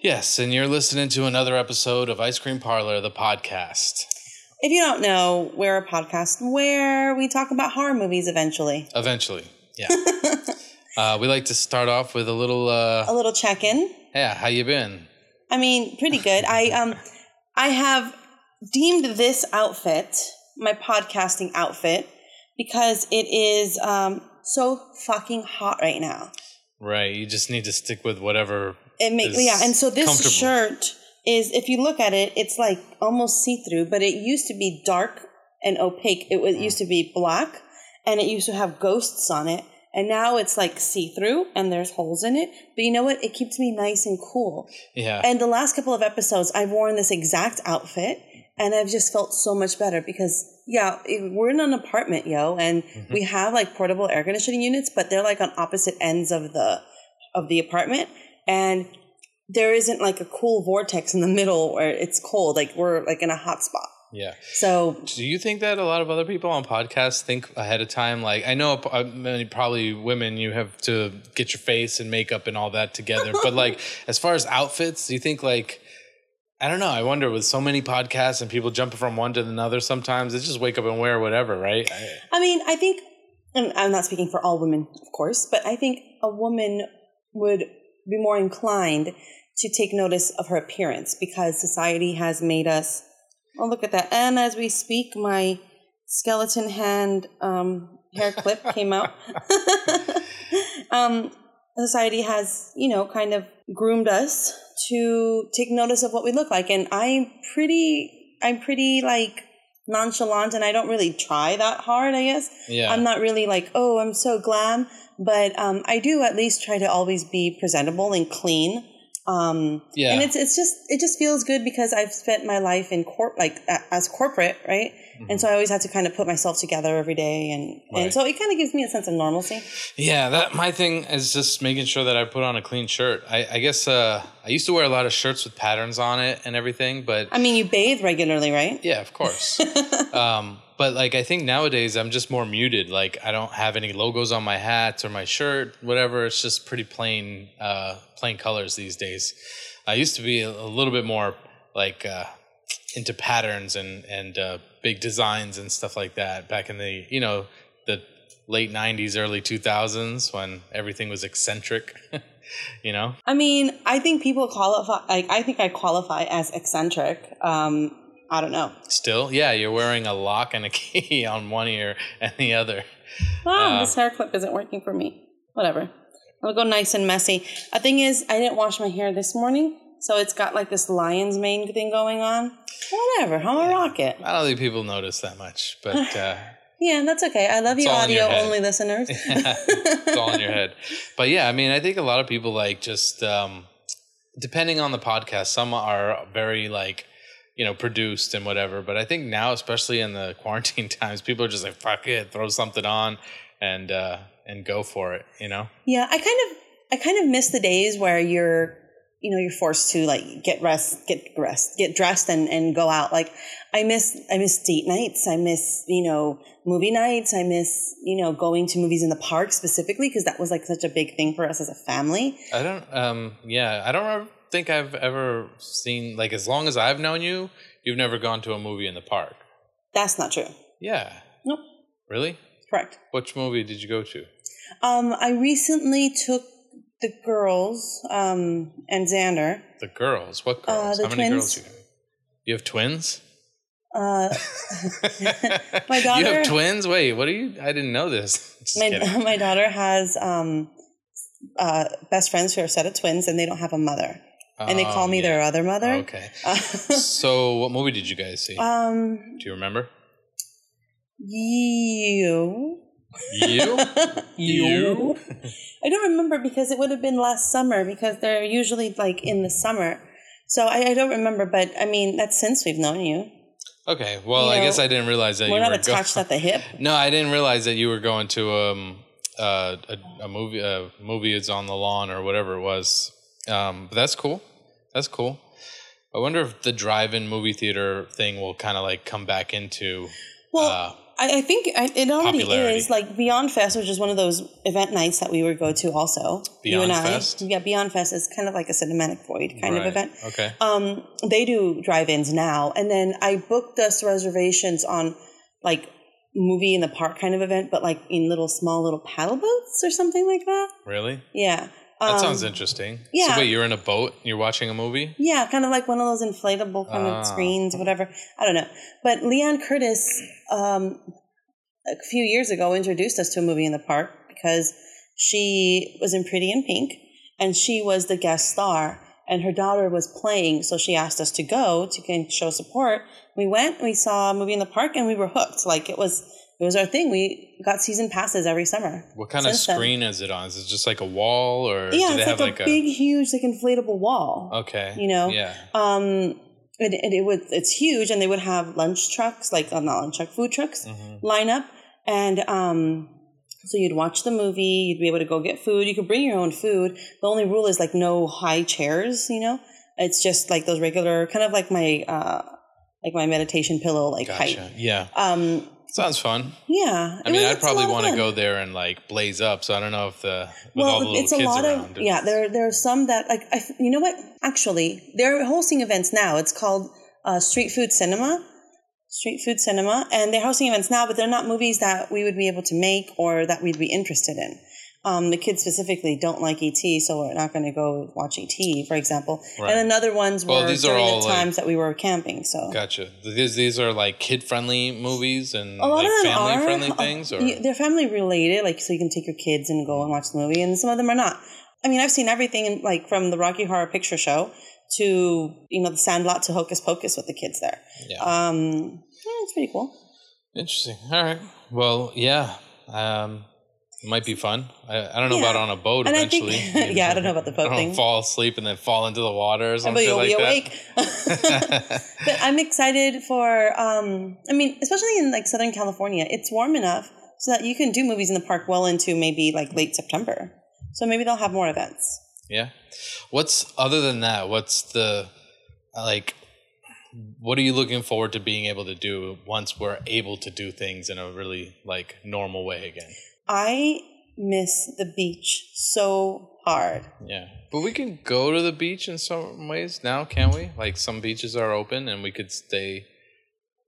Yes, and you're listening to another episode of Ice Cream Parlor, the podcast. If you don't know, we're a podcast where we talk about horror movies eventually. Eventually, yeah. uh, we like to start off with a little. Uh, A little check in. yeah, how you been? I mean, pretty good. I um I have deemed this outfit my podcasting outfit because it is um so fucking hot right now. Right, you just need to stick with whatever. It makes yeah, and so this shirt is if you look at it, it's like almost see through, but it used to be dark and opaque. It was Mm. used to be black, and it used to have ghosts on it, and now it's like see through, and there's holes in it. But you know what? It keeps me nice and cool. Yeah, And the last couple of episodes, I've worn this exact outfit, and I've just felt so much better because yeah, we're in an apartment, yo, and Mm-hmm. we have like portable air conditioning units, but they're like on opposite ends of the of the apartment, and there isn't like a cool vortex in the middle where it's cold. Like we're like in a hot spot. yeah. So Do you think that a lot of other people on podcasts think ahead of time? Like, I know uh, many- probably women, you have to get your face and makeup and all that together. but like, as far as outfits, do you think like, I don't know. I wonder with so many podcasts and people jumping from one to another, sometimes they just wake up and wear whatever, right? I- I mean, I think, and I'm not speaking for all women, of course, but I think a woman would be more inclined to take notice of her appearance because society has made us. Oh, look at that! And as we speak, my skeleton hand um, hair clip came out. um, society has, you know, kind of groomed us to take notice of what we look like, and I'm pretty, I'm pretty like nonchalant, and I don't really try that hard. I guess yeah. I'm not really like, oh, I'm so glam, but um, I do at least try to always be presentable and clean. Um, Yeah. and it's it's just it just feels good because I've spent my life in corp like a- as corporate, right? And so I always had to kind of put myself together every day, and Mm-hmm. Right. and so it kind of gives me a sense of normalcy. Yeah, that my thing is just making sure that I put on a clean shirt. I, I guess uh, I used to wear a lot of shirts with patterns on it and everything, but I mean, you bathe regularly, right? yeah, of course. um, but like I think nowadays I'm just more muted. Like I don't have any logos on my hat or my shirt, whatever. It's just pretty plain, uh, plain colors these days. I used to be a, a little bit more like uh, into patterns and and uh, big designs and stuff like that back in the you know the late '90s, early 2000s when everything was eccentric. you know. I mean, I think people qualify. Like, I think I qualify as eccentric. Um, I don't know. Still, yeah, you're wearing a lock and a key on one ear and the other. Oh, Uh, this hair clip isn't working for me. Whatever. I'll go nice and messy. The thing is, I didn't wash my hair this morning, so it's got like this lion's mane thing going on. Whatever, I'm gonna rock it. I don't think people notice that much, but uh, Yeah, that's okay. I love you, all in your audio only listeners. it's all in your head. But yeah, I mean, I think a lot of people like just um, depending on the podcast. Some are very like you know produced and whatever. But I think now, especially in the quarantine times, people are just like fuck it, throw something on and uh, and go for it. You know? Yeah, I kind of I kind of miss the days where you're you know you're forced to like get rest get rest get dressed and and go out like i miss i miss date nights i miss you know movie nights i miss you know going to movies in the park specifically because that was like such a big thing for us as a family I don't. Um, yeah, I don't ever think I've ever seen like as long as I've known you, you've never gone to a movie in the park. that's not true Yeah. nope Really? correct Which movie did you go to? um i recently took the girls um and xander The girls. What Uh, girls? the How many girls twins. you got? You have twins? uh My You have twins? Wait, what are you? I didn't know this. Just my, kidding. my daughter has um uh best friends who are a set of twins and they don't have a mother and they call Um, me yeah. their other mother Okay. Uh, So, what movie did you guys see? um Do you remember? you You? You? i don't remember because it would have been last summer because they're usually like in the summer so i, I don't remember but i mean that's since we've known you Okay. Well, You I know, guess I didn't realize that we're you not were attached go- at the hip No, I didn't realize that you were going to um uh, a, a movie a movie is on the lawn or whatever it was. Um, but that's cool. That's cool. I wonder if the drive-in movie theater thing will kind of like come back into well uh, I, I think I, it already Popularity. is like Beyond Fest, which is one of those event nights that we would go to. Also, you Beyond and I, Fest? yeah, Beyond Fest is kind of like a cinematic void kind of event. Okay. Um, they do drive-ins now, and then I booked us reservations on like movie in the park kind of event, but like in little small little paddle boats or something like that. Really? Yeah, That Um, sounds interesting. yeah. So wait, you're in a boat. You're watching a movie. Yeah, kind of like one of those inflatable kind Ah. of screens, whatever. I don't know. But Leon Curtis, um, a few years ago, introduced us to a movie in the park because she was in Pretty in Pink and she was the guest star and her daughter was playing. So she asked us to go to show support. We went, we saw a movie in the park and we were hooked. Like it was, it was our thing. We got season passes every summer. What kind of Since then. screen is it on? Is it just like a wall, or Yeah, do they it's have like, like a big, huge, like inflatable wall. Okay. you know? Yeah. Um, and, and it would it's huge, and they would have lunch trucks, like uh, not lunch truck, food trucks, Mhm. line up, and um, so you'd watch the movie. You'd be able to go get food. You could bring your own food. The only rule is like no high chairs. You know, it's just like those regular, kind of like my uh, like my meditation pillow, like Gotcha. height. Yeah. Um, Sounds fun. yeah. I mean, I'd probably want to go there and like blaze up. So I don't know if the with all the well, little it's a lot around. of yeah. There there are some that like I, you know what? Actually, they're hosting events now. It's called uh, Street Food Cinema, Street Food Cinema, and they're hosting events now. But they're not movies that we would be able to make or that we'd be interested in. Um, the kids specifically don't like ET, so we're not going to go watch ET, for example. Right. And then other ones Well, were these are during all, the like- times that we were camping. So Gotcha. These these are like kid friendly movies and a lot like of them family are friendly things, or they're family related like so you can take your kids and go and watch the movie and some of them are not i mean i've seen everything like from the rocky horror picture show to you know the sandlot to hocus pocus with the kids there yeah. um yeah, it's pretty cool Interesting. All right. Well, yeah. Um, it might be fun. I, I don't know Yeah. about on a boat And I think- eventually. yeah, I don't know about the boat thing. fall asleep and then fall into the water or something you'll like be that. awake but i'm excited for um i mean especially in like southern california it's warm enough so that you can do movies in the park well into maybe like late september so maybe they'll have more events Yeah. What's other than that? What's the like? What are you looking forward to being able to do once we're able to do things in a really like normal way again? I miss the beach so hard. Yeah, but we can go to the beach in some ways now, can't we? Like some beaches are open and we could stay.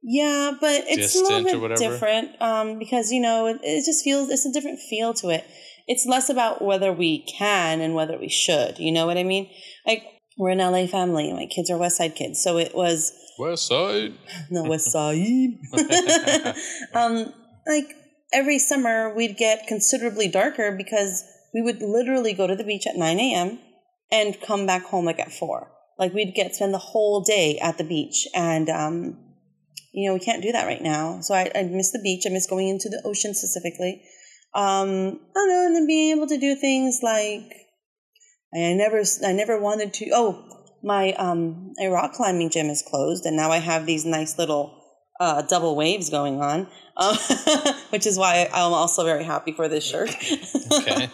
Yeah, but it's a little bit different um, because you know it, it just feels it's a different feel to it. It's less about whether we can and whether we should. You know what I mean? Like we're an LA family. And my kids are West Side kids, so it was West Side. no West Side. um, like every summer, we'd get considerably darker because we would literally go to the beach at nine a.m. and come back home like at four. Like we'd get spend the whole day at the beach, and um, you know we can't do that right now. So I, I miss the beach. I miss going into the ocean specifically. Um, I don't know, and then being able to do things like I never I never wanted to. Oh, my um my rock climbing gym is closed, and now I have these nice little uh, double waves going on, um, which is why I'm also very happy for this shirt. Okay.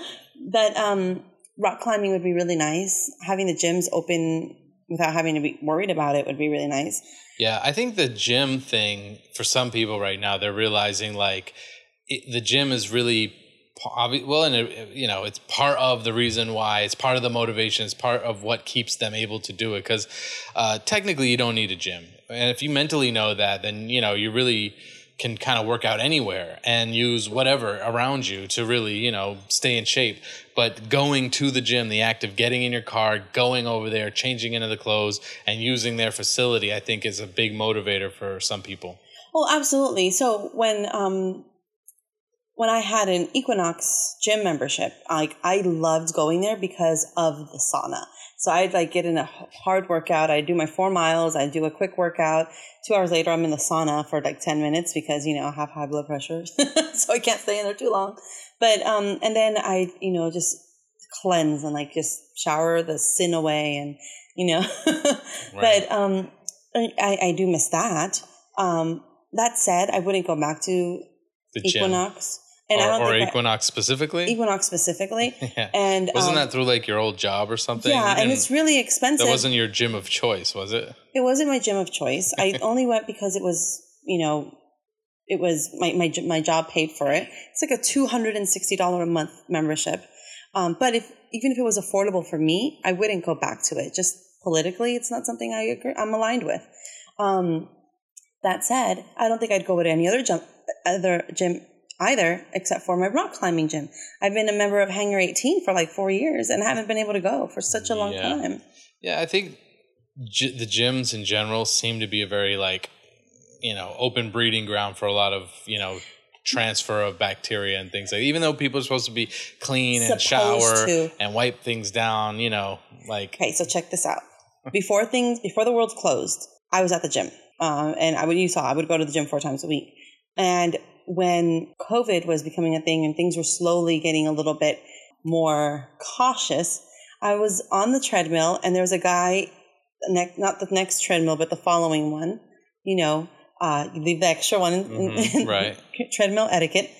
but um, rock climbing would be really nice. Having the gyms open without having to be worried about it would be really nice. Yeah, I think the gym thing for some people right now, they're realizing like it, the gym is really well, and it, you know, it's part of the reason why it's part of the motivation. It's part of what keeps them able to do it. Because uh, technically, you don't need a gym, and if you mentally know that, then you know you really can kind of work out anywhere and use whatever around you to really you know stay in shape but going to the gym the act of getting in your car going over there changing into the clothes and using their facility i think is a big motivator for some people Well, absolutely. So when um when I had an Equinox gym membership, like I loved going there because of the sauna. So I'd like get in a hard workout. I'd do my four miles. I'd do a quick workout. Two hours later, I'm in the sauna for like ten minutes because you know I have high blood pressure, so I can't stay in there too long. But um, and then I you know just cleanse and like just shower the sin away and you know. Right. But um, I I do miss that. Um, that said, I wouldn't go back to the gym Equinox, and I or, don't or think I- equinox specifically Equinox specifically. yeah And wasn't um, that through like your old job or something yeah, You and it's really expensive. that wasn't your gym of choice was it it wasn't my gym of choice. I only went because it was, you know, it was my, my, my job paid for it. It's like a $260 a month membership. Um, but if, even if it was affordable for me, I wouldn't go back to it. Just politically, it's not something I agree, I'm aligned with. Um, that said, I don't think I'd go with any other gym, other gym either, except for my rock climbing gym. I've been a member of Hangar 18 for like four years and I haven't been able to go for such a long Yeah. time. Yeah, I think gy- the gyms in general seem to be a very like, you know, open breeding ground for a lot of you know transfer of bacteria and things like. Even though people are supposed to be clean and shower to. and wipe things down, you know, like Okay, so check this out. Before things, before the world closed, I was at the gym, um, and I would you saw I would go to the gym four times a week. And when COVID was becoming a thing and things were slowly getting a little bit more cautious, I was on the treadmill and there was a guy, not the next treadmill, but the following one. You know, uh, you leave the extra one in, Mhm, in right. treadmill etiquette.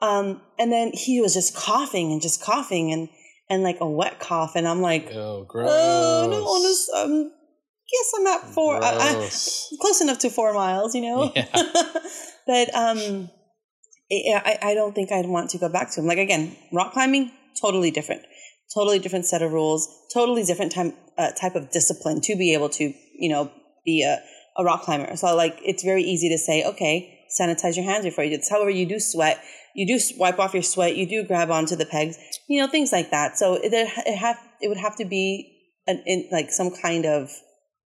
Um, and then he was just coughing and just coughing and and like a wet cough, and I'm like, oh, gross. Oh, I don't. Um, guess I'm at four. I, I, close enough to four miles, you know. Yeah. but um, I, I don't think I'd want to go back to them. Like again, rock climbing, totally different, totally different set of rules, totally different time uh, type of discipline to be able to you know be a a rock climber. So like it's very easy to say, okay, sanitize your hands before you do this. However, you do sweat, you do wipe off your sweat, you do grab onto the pegs, you know, things like that. So it it, it have it would have to be an in, like some kind of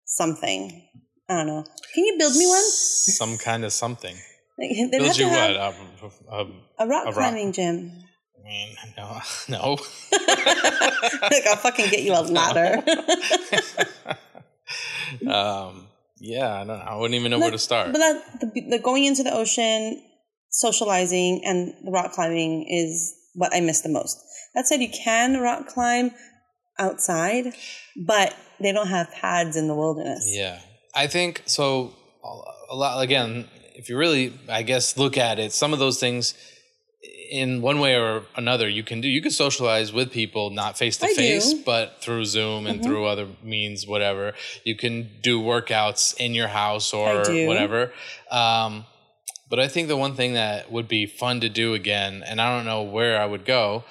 something. I don't know. Can you build me one? Some kind of something. Like, Build you what? Um, um, a rock a rock- climbing gym. I mean, no, no. like I'll fucking get you a ladder. um, yeah, I don't know. I wouldn't even know where to start. But that the, the going into the ocean, socializing, and the rock climbing is what I miss the most. That said, you can rock climb outside, but they don't have pads in the wilderness. Yeah, I think so. A lot again. If you really, I guess, look at it, some of those things, in one way or another, you can do. You can socialize with people, not face to face, but through Zoom and Mhm. through other means, whatever. You can do workouts in your house or whatever. Um, but I think the one thing that would be fun to do again, and I don't know where I would go,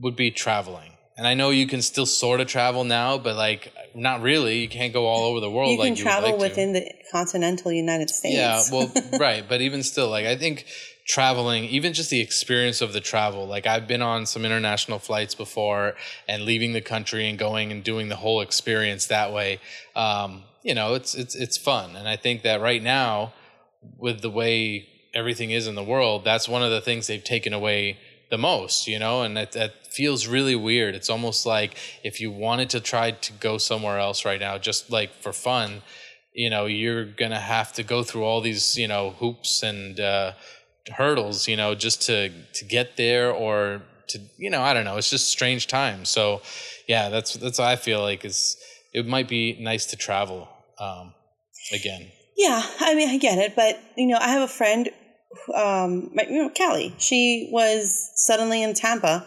would be traveling. And I know you can still sort of travel now, but like not really. You can't go all over the world You can you travel would like to. within the continental United States. Yeah, well, right, but even still, like I think traveling, even just the experience of the travel. Like I've been on some international flights before, and leaving the country and going and doing the whole experience that way. Um, you know, it's it's it's fun, and I think that right now, with the way everything is in the world, that's one of the things they've taken away the most, you know, and that, that feels really weird. It's almost like if you wanted to try to go somewhere else right now, just like for fun, you know, you're gonna have to go through all these, you know, hoops and uh, hurdles, you know, just to to get there or to, you know, I don't know. It's just strange times. So, yeah, that's that's what I feel like is it might be nice to travel um, again. Yeah, I mean, I get it, but you know, I have a friend, um, my- you know, Callie. She was suddenly in Tampa,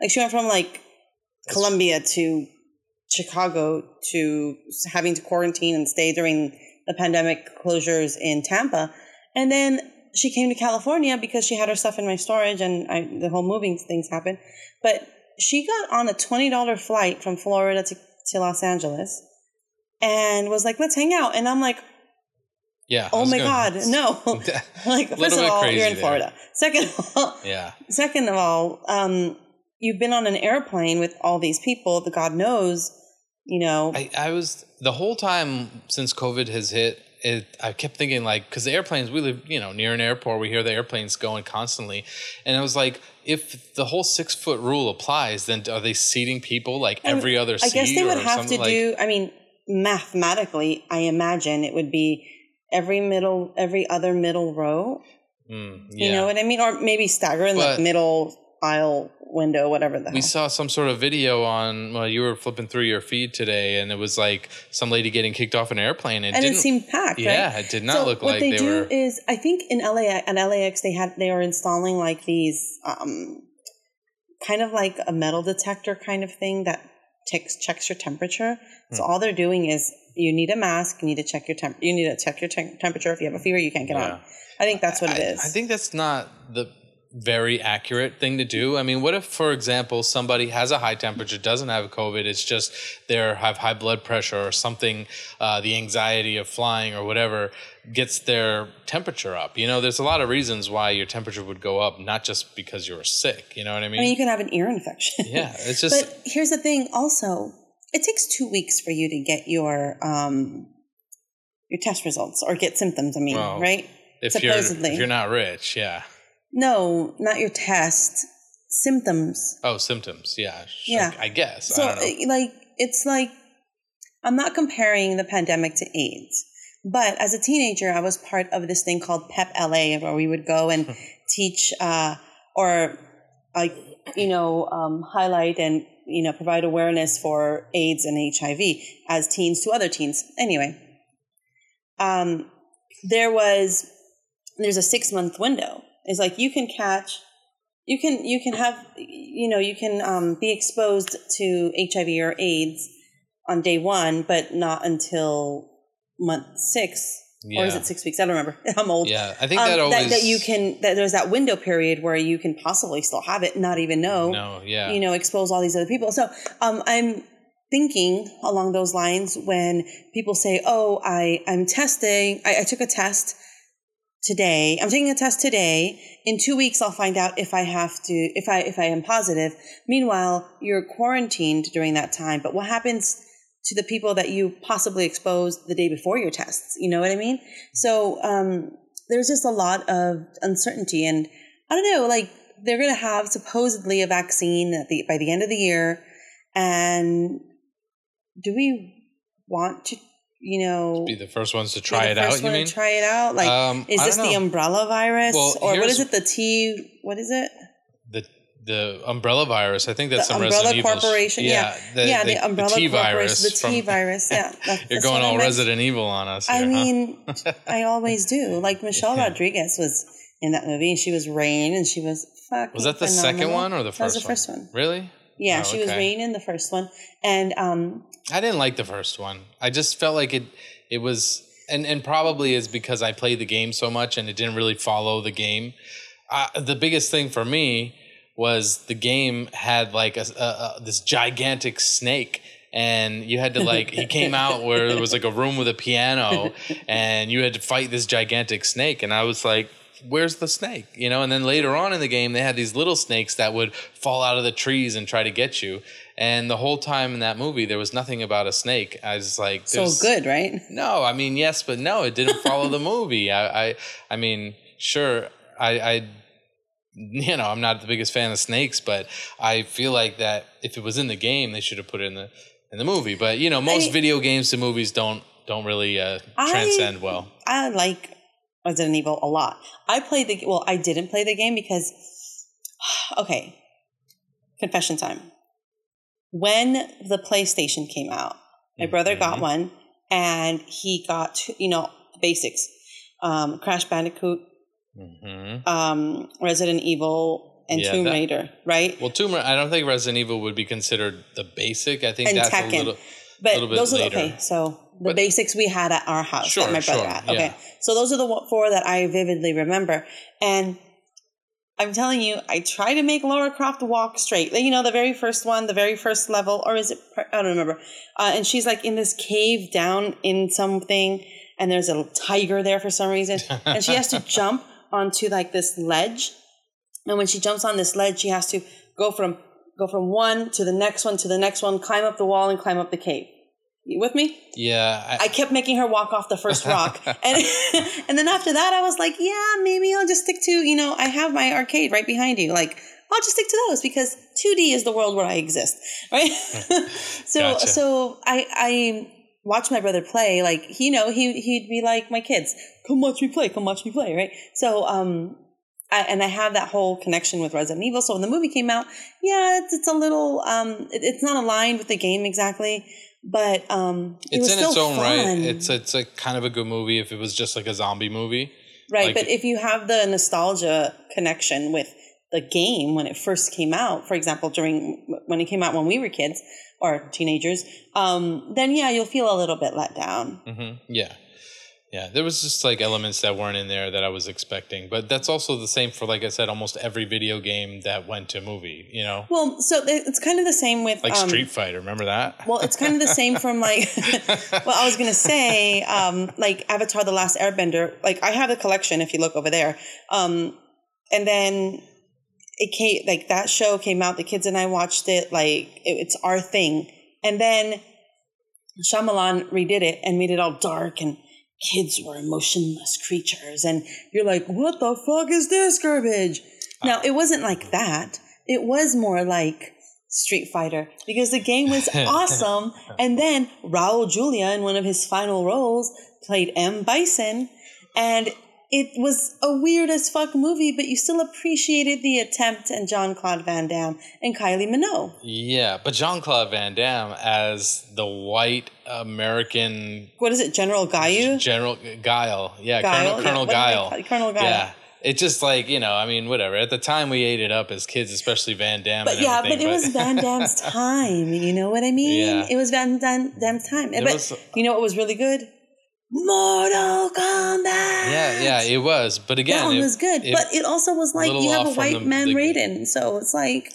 like she went from like Colombia to Chicago to having to quarantine and stay during the pandemic closures in Tampa, and then she came to California because she had her stuff in my storage, and I, the whole moving things happened. But she got on a twenty dollar flight from Florida to, to Los Angeles, and was like, "Let's hang out," and I'm like. Yeah. Oh my God, no! like, first of all, you're in there. Florida. Second of all, yeah. second of all, um, you've been on an airplane with all these people. The God knows, you know. I, I was the whole time since COVID has hit. It, I kept thinking like because the airplanes we live you know near an airport we hear the airplanes going constantly and I was like if the whole six foot rule applies then are they seating people like every other I guess they would have to like do. I mean, mathematically, I imagine it would be every middle, every other middle row. Mm, You know what I mean? Or maybe stagger in But- middle aisle window, whatever the we hell. saw some sort of video on well you were flipping through your feed today and it was like some lady getting kicked off an airplane and, and it seemed packed, right? yeah it did not so look what like they, they, do were is i think in la at lax they had they were installing like these um kind of like a metal detector kind of thing that takes checks your temperature. So hmm. all they're doing is you need a mask, you need to check your temp, you need to check your te- temperature. If you have a fever, you can't get Yeah. on. I think that's what it I, is. I think that's not the very accurate thing to do. I mean, what if, for example, somebody has a high temperature, doesn't have COVID, it's just they have high blood pressure or something, uh, the anxiety of flying or whatever gets their temperature up. You know, there's a lot of reasons why your temperature would go up, not just because you were sick. You know what I mean? I mean, you can have an ear infection. yeah, it's just but here's the thing. Also, it takes two weeks for you to get your um your test results or get symptoms. I mean, Well, right? if you're supposedly. if you're not rich, yeah. No, not your test. Symptoms. Oh, symptoms, yeah. Sure, Yeah. I guess. So, I don't know. like, it's like I'm not comparing the pandemic to AIDS, but as a teenager, I was part of this thing called PEP LA, where we would go and teach uh, or like you know um, highlight and you know provide awareness for AIDS and HIV as teens to other teens. Anyway, um, there was there's a six month window. It's like you can catch, you can you can have you know you can um, be exposed to HIV or AIDS on day one, but not until month six. Or is it six weeks? I don't remember. I'm old. Yeah, I think Um, that always that, you can that there's that window period where you can possibly still have it, not even know No, yeah. you know expose all these other people so um, i'm thinking along those lines when people say oh i i'm testing I, I took a test today i'm taking a test today. In two weeks i'll find out if i have to if i if i am positive. Meanwhile you're quarantined during that time but what happens to the people that you possibly exposed the day before your tests? You know what i mean? So um there's just a lot of uncertainty and i don't know like they're going to have supposedly a vaccine at the by the end of the year and do we want to you know be the first ones to try the it out. first You one to mean? try it out like Um, is this the umbrella virus Well, or what is it the t what is it the the umbrella virus? I think that's the some umbrella Resident Evil. corporation yeah the, yeah the, umbrella T virus. the t virus yeah that's, You're going all. Resident Evil on us. I here, huh? mean, I always do. Like Michelle Yeah. Rodriguez was in that movie, and she was Rain, and she was fucking. was that the second one or the That was first the first one. Really? Yeah, Oh, she was okay. Rain in the first one, and um, I didn't like the first one. I just felt like it it was and and probably is because I played the game so much and it didn't really follow the game. Uh, the biggest thing for me was the game had like a, a, a this gigantic snake and you had to like he came out where there was like a room with a piano and you had to fight this gigantic snake and I was like where's the snake? You know and then later on in the game they had these little snakes that would fall out of the trees and try to get you. And the whole time in that movie there was nothing about a snake. I was like so good, right? no i mean yes but no it didn't follow the movie. I i, I mean sure i i you know i'm not the biggest fan of snakes but i feel like that if it was in the game they should have put it in the in the movie. But you know most I- video games to movies don't don't really uh, I- transcend well. I like Resident Evil a lot. I played the well, I didn't play the game because okay. Confession time. When the PlayStation came out, my brother got one and he got you know the basics. Um, Crash Bandicoot, hmm um, Resident Evil, and Yeah, Tomb that- Raider, right? well Tomb Raider, i don't think resident evil would be considered the basic i think And that's Tekken. a little But those are the, okay. So the But- basics we had at our house Sure, that my brother sure, had. Okay, yeah. so those are the four that I vividly remember, and I'm telling you, I try to make Laura Croft walk straight. You know, the very first one, the very first level, or is it? I don't remember. Uh, and she's like in this cave down in something, and there's a tiger there for some reason, and she has to jump onto like this ledge. And when she jumps on this ledge, she has to go from go from one to the next one to the next one, climb up the wall, and climb up the cave. You with me? yeah I kept making her walk off the first rock, and and then after that, I was like, yeah, maybe I'll just stick to you know I have my arcade right behind you, like. I'll just stick to those because 2D is the world where I exist, right? so Gotcha. so I I watch my brother play like you know he he'd be like my kids come watch me play come watch me play right so um I, and I have that whole connection with Resident Evil. So when the movie came out yeah it's, it's a little um it, it's not aligned with the game exactly but um it it's was in its own right. it's it's a kind of a good movie if it was just like a zombie movie. Right like- but if you have the nostalgia connection with the game when it first came out for example during when it came out when we were kids or teenagers, um, then yeah, you'll feel a little bit let down. hmm Yeah. Yeah, there was just like elements that weren't in there that I was expecting, but that's also the same for, like I said, almost every video game that went to movie. You know, Well, so it's kind of the same with like um, Street Fighter. Remember that? Well, it's kind of the same from like, well, I was gonna say, um, like Avatar: The Last Airbender. Like I have a collection. If you look over there, um, and then it came like that show came out. The kids and I watched it. Like it, it's our thing. And then Shyamalan redid it and made it all dark and kids were emotionless creatures. And you're like, what the fuck is this garbage? Now it wasn't like that. It was more like Street Fighter because the game was awesome. and then Raul Julia, in one of his final roles, played M. Bison. And it was a weird as fuck movie, but you still appreciated the attempt and John Claude Van Damme and Kylie Minogue. Yeah, but Jean Claude Van Damme as the white American What is it, General Gayu? General Guile. Yeah, Guile? Colonel, Yeah, Colonel they Guile. Colonel Guile. Yeah. It just like, you know, I mean, whatever. At the time we ate it up as kids, especially Van Damme. But yeah, but it was Van Damme's time. You know what I mean? Yeah. It was Van Damme's time. It but was- you know what was really good? Mortal Kombat. Yeah, yeah, it was. But again, that one it- was good, it- but it also was like you have a white the- man the- Raiden, so it's like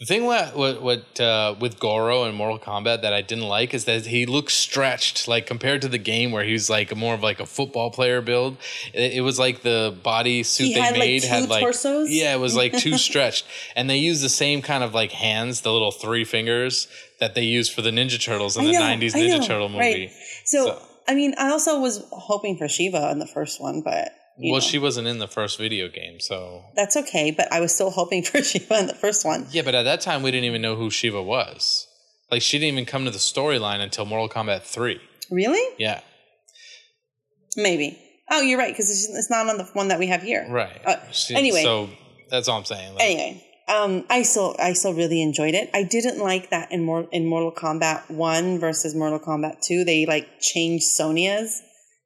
The thing what what, what uh, with Goro and Mortal Kombat that I didn't like is that he looks stretched, like compared to the game where he's like more of like a football player build. It, it was like the body suit He they had, like, made two had like torsos? yeah, it was like too stretched, and they used the same kind of like hands, the little three fingers that they used for the Ninja Turtles in the know, '90s Ninja Turtle movie. right. So, So- I mean, I also was hoping for Sheeva in the first one, but Well, know, she wasn't in the first video game, so that's okay. But I was still hoping for Sheeva in the first one. yeah. But at that time, we didn't even know who Sheeva was. Like, she didn't even come to the storyline until Mortal Kombat Three. Really? Yeah, Maybe. Oh, you're right because it's, it's not on the one that we have here. right. Uh, She- anyway. so that's all I'm saying. Like, Anyway, um, I still I still really enjoyed it. I didn't like that in more in Mortal Kombat One versus Mortal Kombat Two. They like changed Sonya's.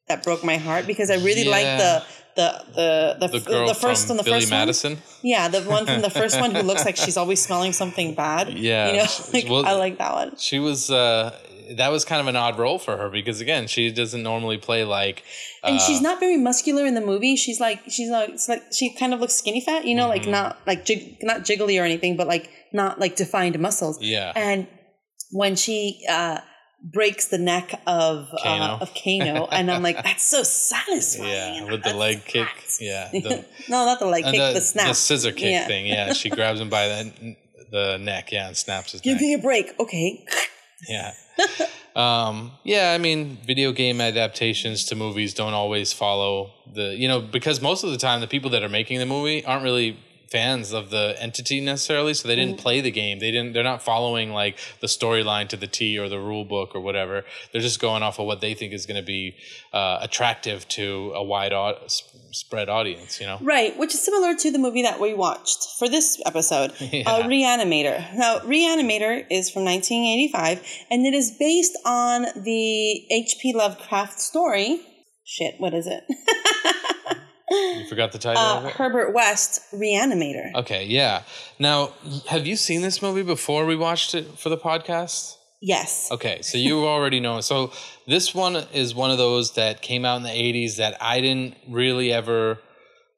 That broke my heart because I really liked the the the the, the the first from one, the Billy first Madison. one. Yeah, the one from the first one who looks like she's always smelling something bad. Yeah, you know, like, well- I like that one. She was. uh That was kind of an odd role for her because again, she doesn't normally play like. And uh, she's not very muscular in the movie. She's like she's like like she kind of looks skinny fat, you know, like Mm-hmm. not like jig, not jiggly or anything, but like not like defined muscles. Yeah. And when she uh, breaks the neck of Kano. uh, of Kano, and I'm like, that's so satisfying. Yeah, with the leg kick. Yeah, the, no, not the leg uh, kick, the, the, snap. the scissor kick Yeah. thing. Yeah, she grabs him by the the neck. Yeah, and snaps his Give neck. me a break, okay? Yeah. um, yeah, I mean, video game adaptations to movies don't always follow the, you know, because most of the time the people that are making the movie aren't really fans of the entity necessarily, so they didn't play the game. They didn't. They're not following like the storyline to the T or the rule book or whatever. They're just going off of what they think is going to be uh, attractive to a wide au- s- spread audience. You know. Right, which is similar to the movie that we watched for this episode, uh, Yeah. Reanimator. Now, Reanimator is from 1985, and it is based on the H.P. Lovecraft story. Shit, what is it? You forgot the title of uh, it. Herbert West, Reanimator. Okay, yeah. Now, have you seen this movie before we watched it for the podcast? Yes. Okay, so you already know. So this one is one of those that came out in the 80s that I didn't really ever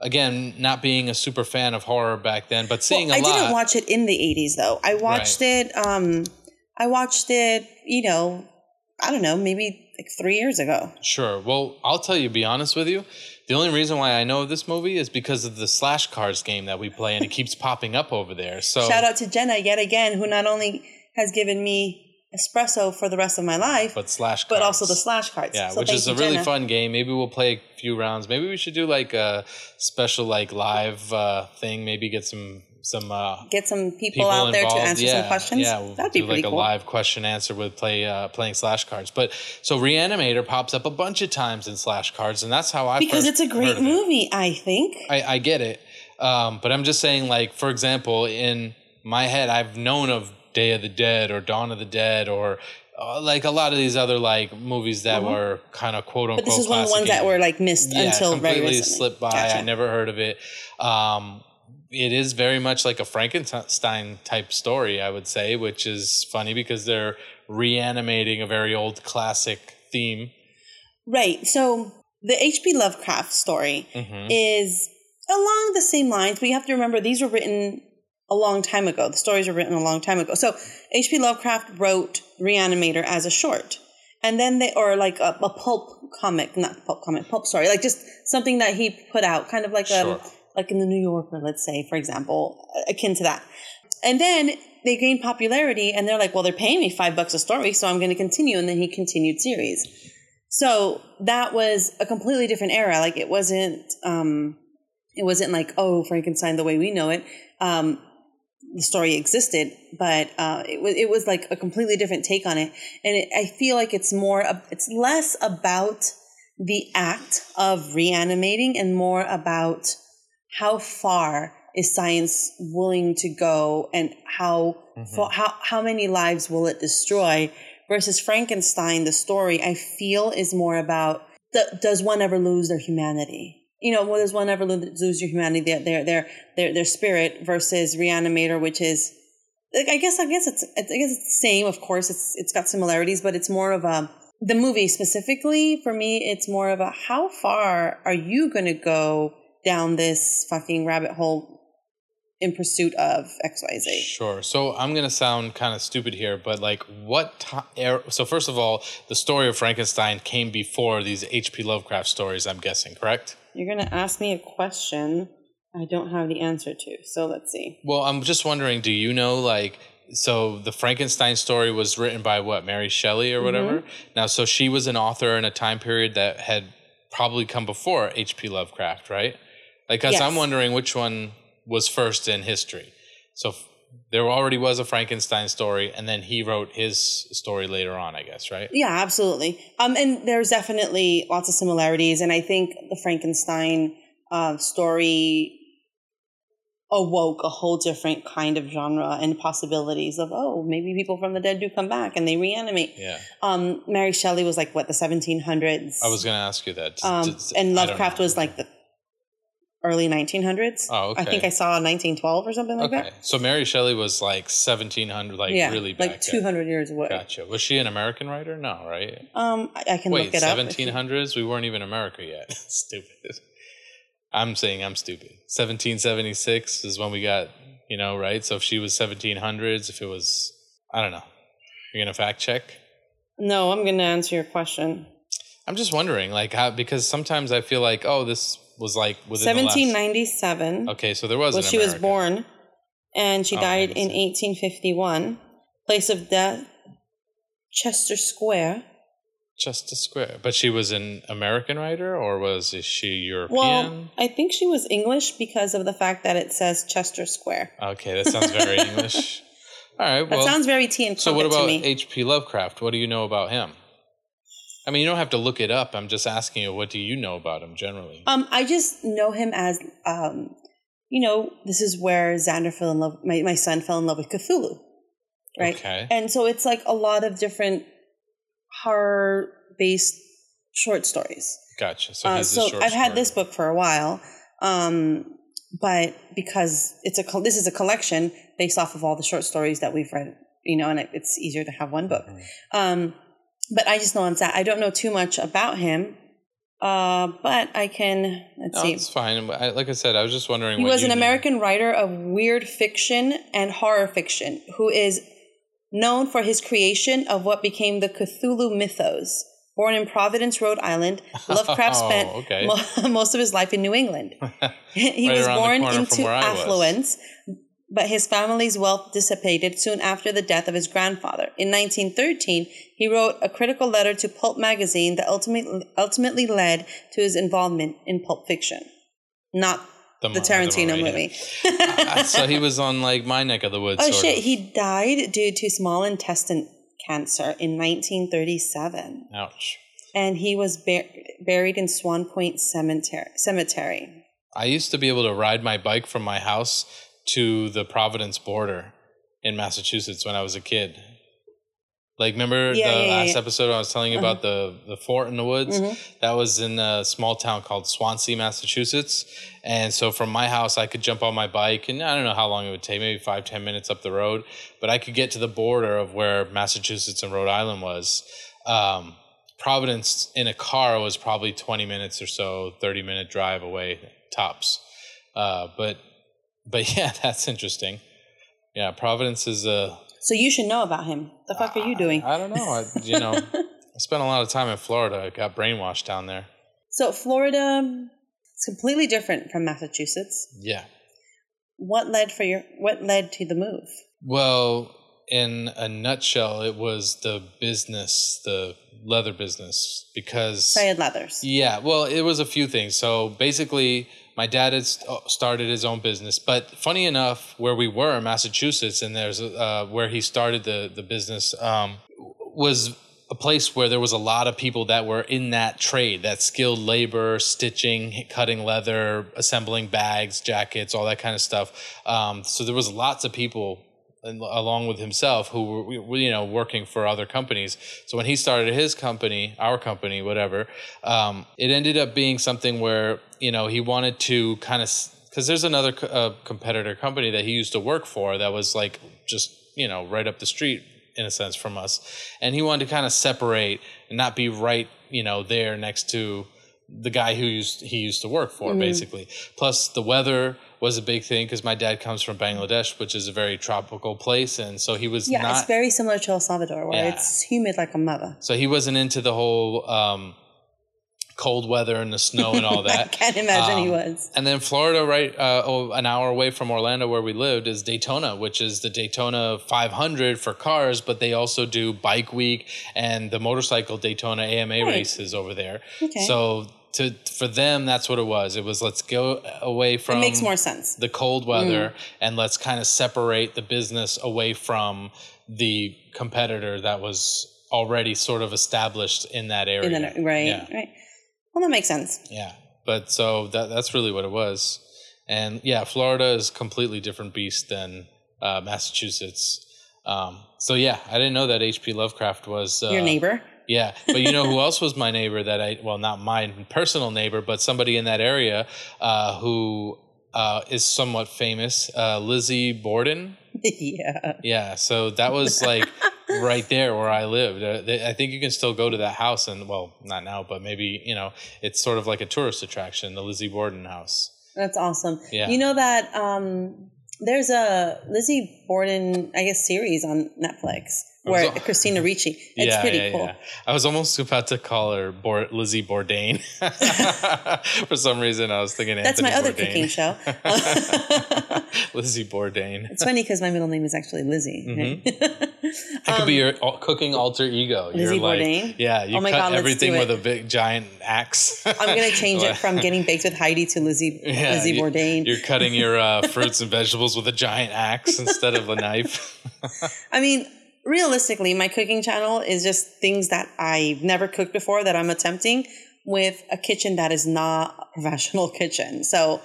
again, not being a super fan of horror back then, but seeing Well, a I lot. I didn't watch it in the 80s though. I watched it um I watched it, you know, I don't know, maybe like 3 years ago. Sure. Well, I'll tell you, be honest with you. The only reason why I know this movie is because of the slash cards game that we play, and it keeps popping up over there. So Shout out to Jenna yet again who not only has given me espresso for the rest of my life, but slash, cards. but also the slash cards. Yeah, So which is a really fun game. Maybe we'll play a few rounds. Maybe we should do like a special like live uh, thing. Maybe get some some uh, Get some people, people out there to answer yeah, some questions. Yeah, we'll That'd be do pretty like cool. a live question answer with play uh, playing slash cards. But so Reanimator pops up a bunch of times in slash cards, and that's how I because it's a great it. movie, I think. I, I get it, um, but I'm just saying, like for example, in my head, I've known of Day of the Dead or Dawn of the Dead or uh, like a lot of these other like movies that were kind of quote unquote. But this is one of the ones that were like missed yeah, until very completely recently. slipped by. Gotcha. I never heard of it. Um, it is very much like a Frankenstein type story, I would say, which is funny because they're reanimating a very old classic theme. Right. So the H.P. Lovecraft story hmm is along the same lines, but you have to remember these were written a long time ago. The stories were written a long time ago. So H.P. Lovecraft wrote Reanimator as a short. And then they, or like a, a pulp comic, not pulp comic, pulp story, like just something that he put out, kind of like Sure. a, like in the New Yorker, let's say, for example, akin to that. And then they gained popularity and they're like, well, they're paying me five bucks a story, so I'm going to continue. And then he continued series. So that was a completely different era. Like it wasn't, um, it wasn't like, oh, Frankenstein the way we know it. Um, the story existed, but uh, it was it was like a completely different take on it, and it, I feel like it's more it's less about the act of reanimating and more about how far is science willing to go and how fa- how how many lives will it destroy versus Frankenstein the story I feel is more about the, does one ever lose their humanity you know well, does one ever lo- lose your humanity their their their their, their spirit versus reanimator which is I guess I guess it's I guess it's the same of course it's it's got similarities but it's more of a the movie specifically for me it's more of a how far are you going to go down this fucking rabbit hole in pursuit of xyz Sure. So I'm gonna sound kind of stupid here, but like, what time? Er, so first of all, the story of Frankenstein came before these H.P. Lovecraft stories. I'm guessing, correct? You're going to ask me a question I don't have the answer to. So let's see. Well, I'm just wondering. Do you know like? So the Frankenstein story was written by what Mary Shelley or whatever. Mm-hmm. Now, so she was an author in a time period that had probably come before H.P. Lovecraft, right? Like, cause I'm wondering which one was first in history. So there already was a Frankenstein story, and then he wrote his story later on, I guess, right? Yeah, absolutely. Um, and there's definitely lots of similarities. And I think the Frankenstein uh, story awoke a whole different kind of genre and possibilities of, oh, maybe people from the dead do come back and they reanimate. Yeah. Um, Mary Shelley was like, what, the 1700s? I was going to ask you that. um, and Lovecraft was like the early 1900s. Oh, okay. I think I saw 1912 or something like Okay. that. So Mary Shelley was like 1700, like yeah, really back like then. 200 years away. Gotcha. Was she an American writer? No, right? Um, I, I can Wait, look it up. if you- 1700s? We weren't even America yet. stupid. I'm saying I'm stupid. 1776 is when we got, you know, right? So if she was 1700s, if it was, I don't know. You're going to fact check? No, I'm going to answer your question. I'm just wondering, like, how, because sometimes I feel like, oh, this was like within the last. 1797 Okay, so there was well, she was born, and she Oh, died in 1851. Place of death, Chester Square. Chester square. But she was an American writer, or was is she European? Well, I think she was English because of the fact that it says Chester Square. okay, that sounds very English. All right. That sounds very tea and so what about. H.P. Lovecraft? What do you know about him? I mean, you don't have to look it up. I'm just asking you, what do you know about him generally? Um, I just know him as, um, you know, this is where Xander fell in love. My my son fell in love with Cthulhu, right? Okay. And so it's like a lot of different horror based short stories. Gotcha. So Uh, so I've had story. this book for a while, um, but because it's a col- this is a collection based off of all the short stories that we've read, you know, and it, it's easier to have one book. Mhm. Um, but I just know on that I don't know too much about him, uh, but I can let's No, see. it's fine. I, like I said, I was just wondering. He was an knew. American writer of weird fiction and horror fiction who is known for his creation of what became the Cthulhu mythos. Born in Providence, Rhode Island, Lovecraft Oh, spent okay. mo- most of his life in New England. he Right was born into affluence, but his family's wealth dissipated soon after the death of his grandfather. In 1913, he wrote a critical letter to Pulp magazine that ultimately, ultimately led to his involvement in Pulp Fiction, not The the, Tarantino movie. Uh, so he was on like my neck of the woods. oh shit! of. He died due to small intestine cancer in 1937, Ouch. and he was bur- buried in Swan Point Cemetery. Cemetery. I used to be able to ride my bike from my house to the Providence border in Massachusetts when I was a kid. Like remember Yeah, the yeah, last yeah. Uh-huh. episode I was telling you about the the fort in the woods? Mhm. That was in a small town called Swansea, Massachusetts. And so from my house, I could jump on my bike, and I don't know how long it would take, maybe five ten minutes up the road, but I could get to the border of where Massachusetts and Rhode Island was. Um, Providence in a car was probably twenty minutes or so, thirty minute drive away tops. Uh, but but yeah, that's interesting. Yeah, Providence is a So you should know about him. The fuck are you doing? I don't know. I, you know, I spent a lot of time in Florida. I got brainwashed down there. So Florida um, is completely different from Massachusetts. Yeah. What led for your what led to the move? Well, in a nutshell, it was the business, the leather business, because Sayed Leathers. yeah, well, it was a few things. So basically, my dad had started his own business, but funny enough, where we were in Massachusetts, and there's uh, where he started the the business um, was a place where there was a lot of people that were in that trade, that skilled labor, stitching, cutting leather, assembling bags, jackets, all that kind of stuff. Um, so there was lots of people and along with himself who were you know working for other companies. So when he started his company our company whatever um, it ended up being something where you know he wanted to kind of because there's another uh, competitor company that he used to work for that was like just you know right up the street in a sense from us. And he wanted to kind of separate and not be right you know there next to the guy who used he used to work for basically. Plus the weather was a big thing because my dad comes from Bangladesh which is a very tropical place and so he was Yeah, not it's very similar to El Salvador, where Yeah. it's humid like a mother. so he wasn't into the whole um, cold weather and the snow and all that. I can't imagine he Um, was. And then Florida, right, uh, oh, an hour away from Orlando, where we lived, is Daytona, which is the Daytona 500 for cars, but they also do Bike Week and the motorcycle Daytona AMA Right. races over there. Okay. So to for them, that's what it was. It was let's go away from It makes more sense. the cold weather Mm. and let's kind of separate the business away from the competitor that was already sort of established in that area. In the, right, Yeah. right. Well, that makes sense. Yeah, but so that that's really what it was, and yeah, Florida is a completely different beast than uh, Massachusetts. Um, so yeah, I didn't know that H.P. Lovecraft was uh, Your neighbor. Yeah, but you know who else was my neighbor? That I well, not my personal neighbor, but somebody in that area uh, who uh, is somewhat famous, uh, Lizzie Borden. yeah. Yeah, so that was like right there where I lived. Uh, they, I think you can still go to that house, and well, not now, but maybe you know, it's sort of like a tourist attraction, the Lizzie Borden house. That's awesome. Yeah. You know that um, there's a Lizzie Borden, I guess, series on Netflix where Christina Ricci. It's pretty cool. I was almost about to call her Bor- Lizzie Bourdain. For some reason, I was thinking That's Anthony my other Bourdain. cooking show. Lizzie Bourdain. It's funny because my middle name is actually Lizzie. right? That could be your cooking alter ego. Um, Lizzie You're like, Bourdain? Yeah, you Oh my cut God, everything with a big giant axe. I'm gonna change it from getting baked with Heidi to Lizzie Yeah, Lizzie you- Bourdain. You're cutting your uh, fruits and vegetables with a giant axe instead of a knife. I mean, realistically, my cooking channel is just things that I've never cooked before that I'm attempting with a kitchen that is not a professional kitchen. So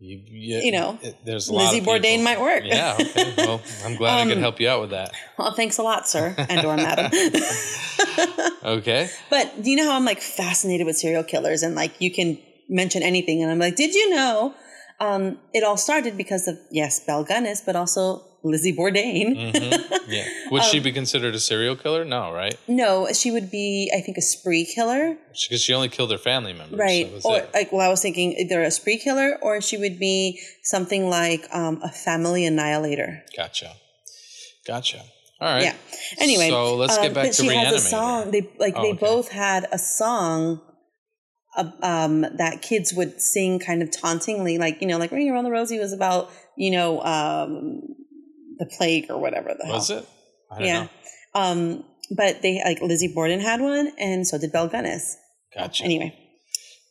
You, you, You know, it- there's a lot Lizzie Bourdain might work. Yeah. Okay. Well, I'm glad I could Um, help you out with that. well, thanks a lot, sir, and or madam. Okay. But do you know how I'm like fascinated with serial killers and like you can mention anything and I'm like, did you know? Um, it all started because of yes, Belle Gunness, but also Lizzie Bourdain. hmm Yeah. Would Um, she be considered a serial killer? No, right? No, she would be, I think, a spree killer, Because she only killed her family members. right? Was Or like, well, I was thinking either a spree killer or she would be something like um, a family annihilator. Gotcha. Gotcha. All right. Yeah. Anyway, So let's get um, back but to she Reanimator. has a song. They like Oh, they okay. both had a song. Um, that kids would sing kind of tauntingly, like you know, like "Ring Around the Rosie" was about you know um, the plague or whatever the hell. Was it? I don't Yeah. know. Um, but they like Lizzie Borden had one, and so did Belle Gunness. Gotcha. Anyway,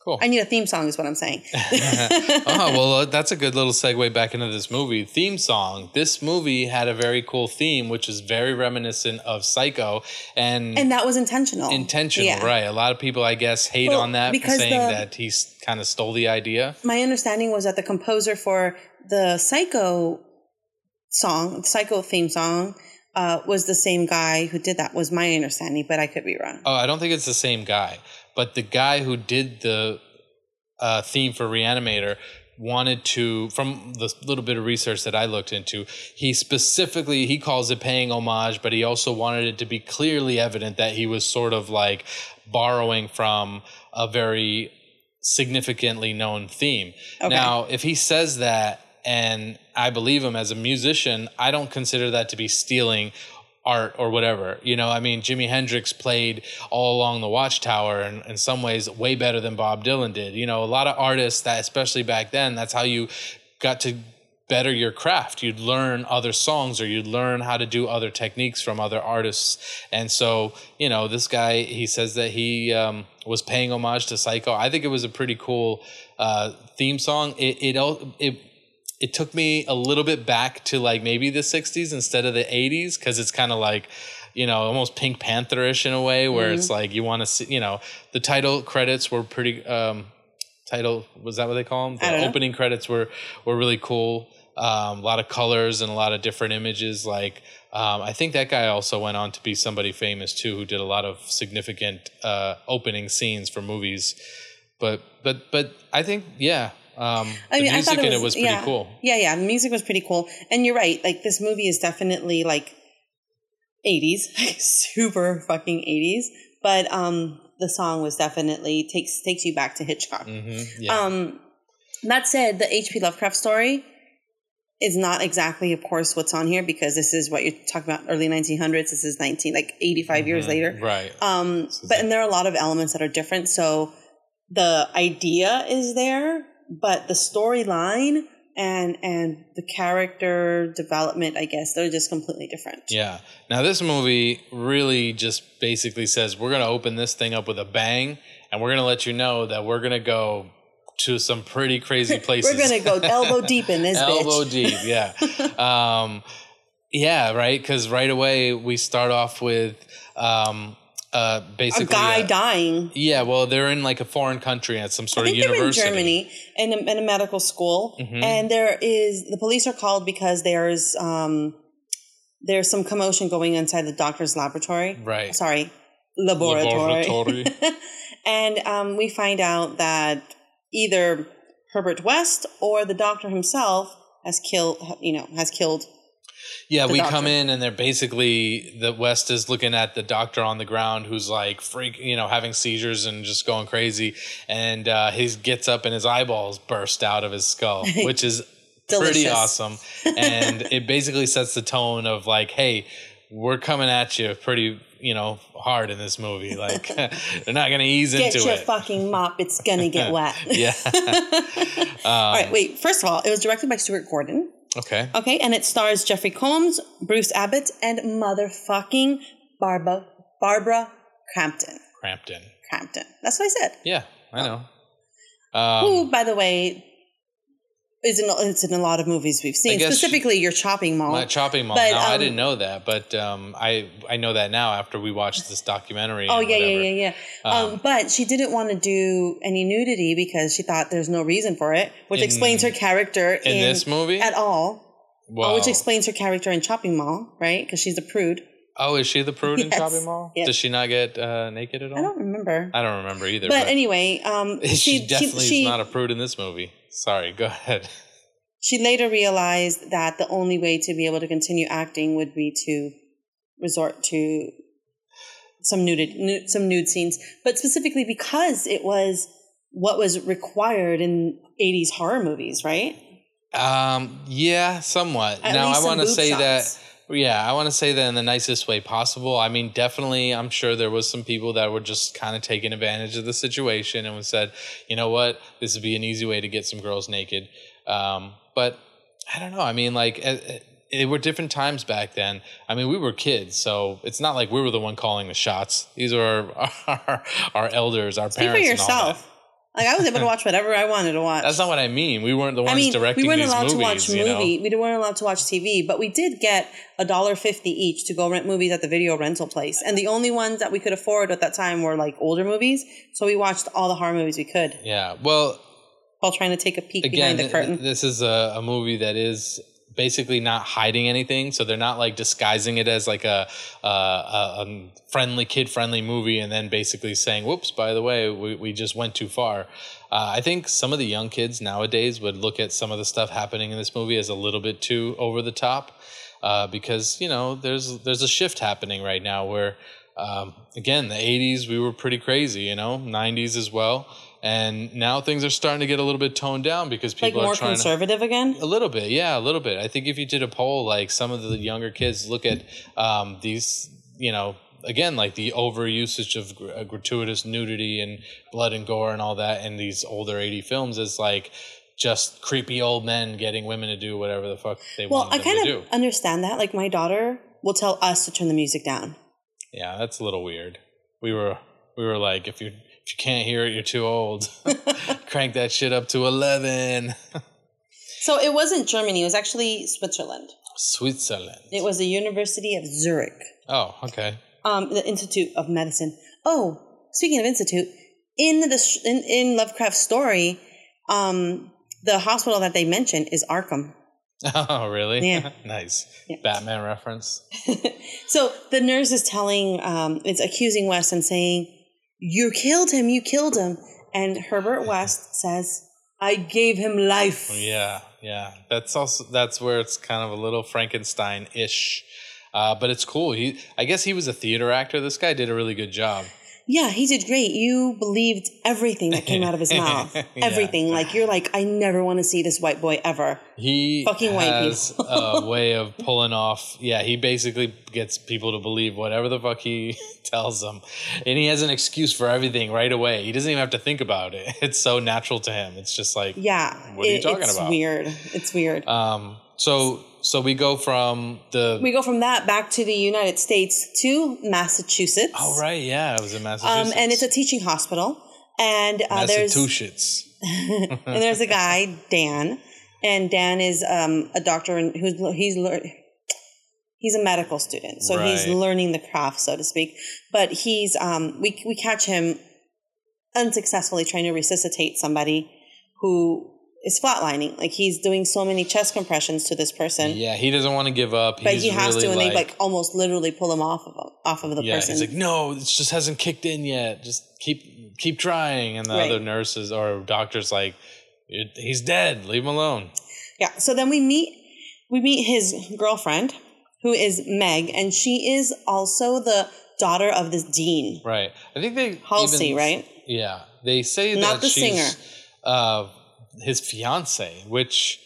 Cool. I need a theme song, is what I'm saying. oh well, uh, that's a good little segue back into this movie theme song. This movie had a very cool theme, which is very reminiscent of Psycho and, and that was intentional. intentional. Yeah. Right? A lot of people, I guess, hate Well, on that, because saying the- that he kind of stole the idea. my understanding was that the composer for the Psycho song, the Psycho theme song, uh, was the same guy who did that. Was my understanding, but I could be wrong. Oh, I don't think it's the same guy, but the guy who did the uh, theme for Reanimator wanted to from the little bit of research that I looked into he specifically he calls it paying homage but he also wanted it to be clearly evident that he was sort of like borrowing from a very significantly known theme Okay. now if he says that and I believe him as a musician I don't consider that to be stealing art or whatever. You know, I mean, Jimi Hendrix played all along the Watchtower and in some ways way better than Bob Dylan did. You know, a lot of artists that, especially back then, that's how you got to better your craft. You'd learn other songs or you'd learn how to do other techniques from other artists. And so, you know, this guy, he says that he um, was paying homage to Psycho. I think it was a pretty cool uh, theme song. It, it, it, it took me a little bit back to like maybe the 60s instead of the 80s because it's kind of like you know almost pink pantherish in a way where it's like you want to see you know the title credits were pretty um title was that what they call them the know. opening credits were were really cool. Um, a lot of colors and a lot of different images like um, i think that guy also went on to be somebody famous too who did a lot of significant uh, opening scenes for movies. But but but i think yeah um, I the mean, I thought it in was, it was pretty yeah. cool Yeah, yeah, the music was pretty cool, and you're right. Like this movie is definitely like 80s, super fucking 80s. But um, the song was definitely takes takes you back to Hitchcock. hmm Yeah. Um, that said, the H.P. Lovecraft story is not exactly, of course, what's on here because this is what you're talking about early 1900s. This is 19 like 85 years Mhm. later. Right. Um, is but and there are a lot of elements that are different. So the idea is there, but the storyline and and the character development, I guess, they're just completely different. yeah. Now this movie really just basically says we're going to open this thing up with a bang, and we're going to let you know that we're going to go to some pretty crazy places. We're gonna go elbow deep in this elbow bitch. deep. Yeah. um, yeah. Right. Because right away we start off with um, uh, A basically guy uh, dying. Yeah. Well, they're in like a foreign country at some sort I think of they're in. Germany in a, in a medical school, Mhm. and there is the police are called because there's um there's some commotion going inside the doctor's laboratory. Right. Sorry, laboratory. Laboratory. and um, we find out that either Herbert West or the doctor himself has killed. You know, has killed. Yeah, we doctor. come in and they're basically the West is looking at the doctor on the ground who's like freak, you know, having seizures and just going crazy, and uh, he gets up and his eyeballs burst out of his skull, which is pretty awesome, and it basically sets the tone of like, hey, we're coming at you pretty, you know, hard in this movie. Like they're not going to ease Get into your fucking mop. It's gonna get wet. yeah. All right. Wait. First of all, it was directed by Stuart Gordon. Okay. Okay, and it stars Jeffrey Combs, Bruce Abbott, and motherfucking Barbara Barbara Crampton. Crampton. Crampton. That's what I said. Yeah, I know. Um, Who, by the way, is in it's in a lot of movies we've seen. Specifically, your chopping mall. My chopping mall. But, no, I um, didn't know that, but um, I I know that now after we watched this documentary. Oh yeah, yeah, whatever. yeah, yeah. Um, but she didn't want to do any nudity because she thought there's no reason for it, which In- explains her character in, In this movie, at all. Wow. Which explains her character in Chopping Mall, right? Because she's a prude. oh, is she the prude in Yes, chopping mall? yes. Does she not get uh, naked at all? I don't remember. I don't remember either. but But, anyway, um, she, she, definitely she, is not a prude in this movie. Sorry, go ahead. she later realized that the only way to be able to continue acting would be to resort to some nude, nude some nude scenes, but specifically because it was what was required in 80s horror movies, right? Um, yeah, somewhat. At now I want to say shots. that. Yeah, I want to say that in the nicest way possible. I mean, definitely, I'm sure there was some people that were just kind of taking advantage of the situation and said, you know what, this would be an easy way to get some girls naked. Um, but I don't know. I mean, like, eh, eh, it were different times back then. I mean, we were kids, so it's not like we were the one calling the shots. These are our our, our elders, our Speak for parents. all that. yourself. Like I was able to watch whatever I wanted to watch. That's not what I mean. We weren't the ones I mean, directing we weren't allowed movies. to watch you know? movie. We weren't allowed to watch TV, but we did get a dollar fifty each to go rent movies at the video rental place. And the only ones that we could afford at that time were like older movies. So we watched all the horror movies we could Yeah. Well, while trying to take a peek again, behind the curtain. this is a, a movie that is basically not hiding anything so they're not like disguising it as like a, a, a, friendly kid friendly movie and then basically saying whoops by the way we, we just went too far. Uh, i think some of the young kids nowadays would look at some of the stuff happening in this movie as a little bit too over the top uh, because you know there's there's a shift happening right now where um, again the 80s we were pretty crazy you know 90s as well and now things are starting to get a little bit toned down because Like people more are trying conservative again. a little bit yeah a little bit i think if you did a poll like some of the younger kids look at um, these you know again like the over usage of gr- uh, gratuitous nudity and blood and gore and all that in these older 80 films is like just creepy old men getting women to do whatever the fuck they Well, want I them to kind do of understand that. Like my daughter will tell us to turn the music down. Yeah, that's a little weird. We were we were like, if you if you can't hear it, you're too old. Crank that shit up to eleven. So it wasn't Germany. It was actually Switzerland. Switzerland. It was the University of Zurich, Oh, okay. um, the Institute of Medicine. Oh, speaking of institute, in the in, in Lovecraft's story, um, the hospital that they mention is Arkham. Oh, really? Yeah. nice. Yeah. Batman reference. So the nurse is telling, um, it's accusing West and saying, "You killed him. You killed him." And Herbert West says, "I gave him life." Yeah, yeah. That's also that's where it's kind of a little Frankenstein ish. Uh, but it's cool. He, I guess he was a theater actor. This guy did a really good job. Yeah, he did great. You believed everything that came out of his mouth. Yeah. Everything. Like you're like, I never want to see this white boy ever. He Fucking white has a way of pulling off. Yeah, he basically gets people to believe whatever the fuck he tells them, and he has an excuse for everything right away. He doesn't even have to think about it. It's so natural to him. It's just like, Yeah. What are you talking it's about? weird. It's weird. um. So so we go from the. we go from that back to the United States to Massachusetts. oh right, yeah, it was in Massachusetts. Um, and it's a teaching hospital. And uh, there's Massachusetts. and there's a guy Dan, and Dan is um, a doctor and who's he's lear- he's a medical student, so he's learning the craft, so to speak. But he's um, we we catch him unsuccessfully trying to resuscitate somebody who is flatlining. Like he's doing so many chest compressions to this person, Yeah, he doesn't want to give up. but He's he has really to, and like, they like almost literally pull him off of off of the yeah, person. he's like, no, it just hasn't kicked in yet. Just keep keep trying. And the Right. other nurses or doctors like, he's dead. Leave him alone. Yeah. So then we meet we meet his girlfriend, who is Meg, and she is also the daughter of this dean. Right. I think they Halsey, even- right? Yeah, they say Not that the singer. uh, his fiance, which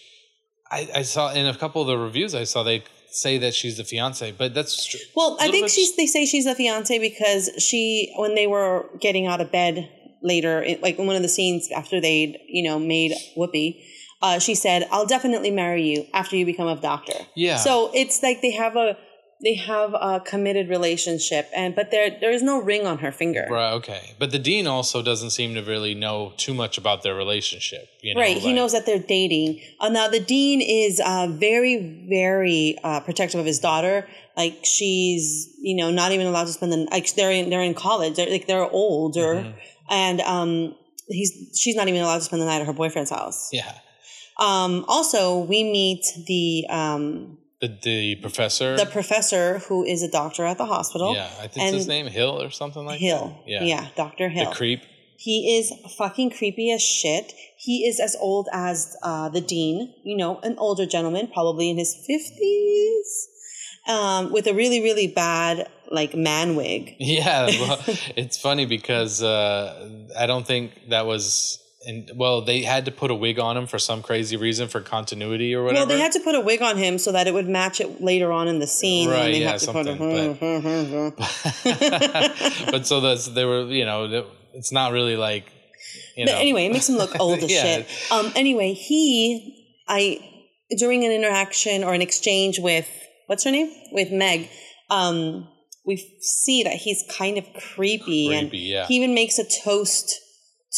I, I saw in a couple of the reviews. I saw they say that she's the fiance, but that's Well, I think she's. They say she's the fiance because she, when they were getting out of bed later, it, like in one of the scenes after they'd you know made Whoopi, uh, she said, "I'll definitely marry you after you become a doctor." Yeah. So it's like they have a they have a committed relationship, and but there there is no ring on her finger. right. Okay, but the dean also doesn't seem to really know too much about their relationship. You know, Right, he knows that they're dating. Uh, now, the dean is uh, very, very uh, protective of his daughter. Like she's, you know, not even allowed to spend the like they're in they're in college. They're like they're older, Mm-hmm. and um, he's she's not even allowed to spend the night at her boyfriend's house. Yeah. Um, also, we meet the um, The the professor. the professor who is a doctor at the hospital. yeah, I think his name Hill or something like Hill. that. Yeah. yeah, Doctor Hill. The creep. He is fucking creepy as shit. He is as old as uh, the dean, you know, an older gentleman, probably in his 50s, um, with a really, really bad, like, man wig. Yeah, well, it's funny because uh, I don't think that was. And well, they had to put a wig on him for some crazy reason for continuity or whatever. Well, they had to put a wig on him so that it would match it later on in the scene. Right, and yeah, to put a- but so that's they were you know it's not really like you But know anyway, it makes him look old as Yeah. shit. Um, anyway, he, I, during an interaction or an exchange with, what's her name? With Meg, um, we see that he's kind of creepy. and Creepy, yeah. He even makes a toast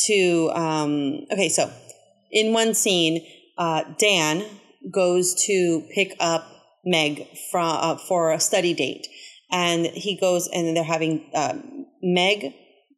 to, um, okay, so in one scene, uh, Dan goes to pick up Meg from, uh, for a study date. And he goes and they're having um, Meg,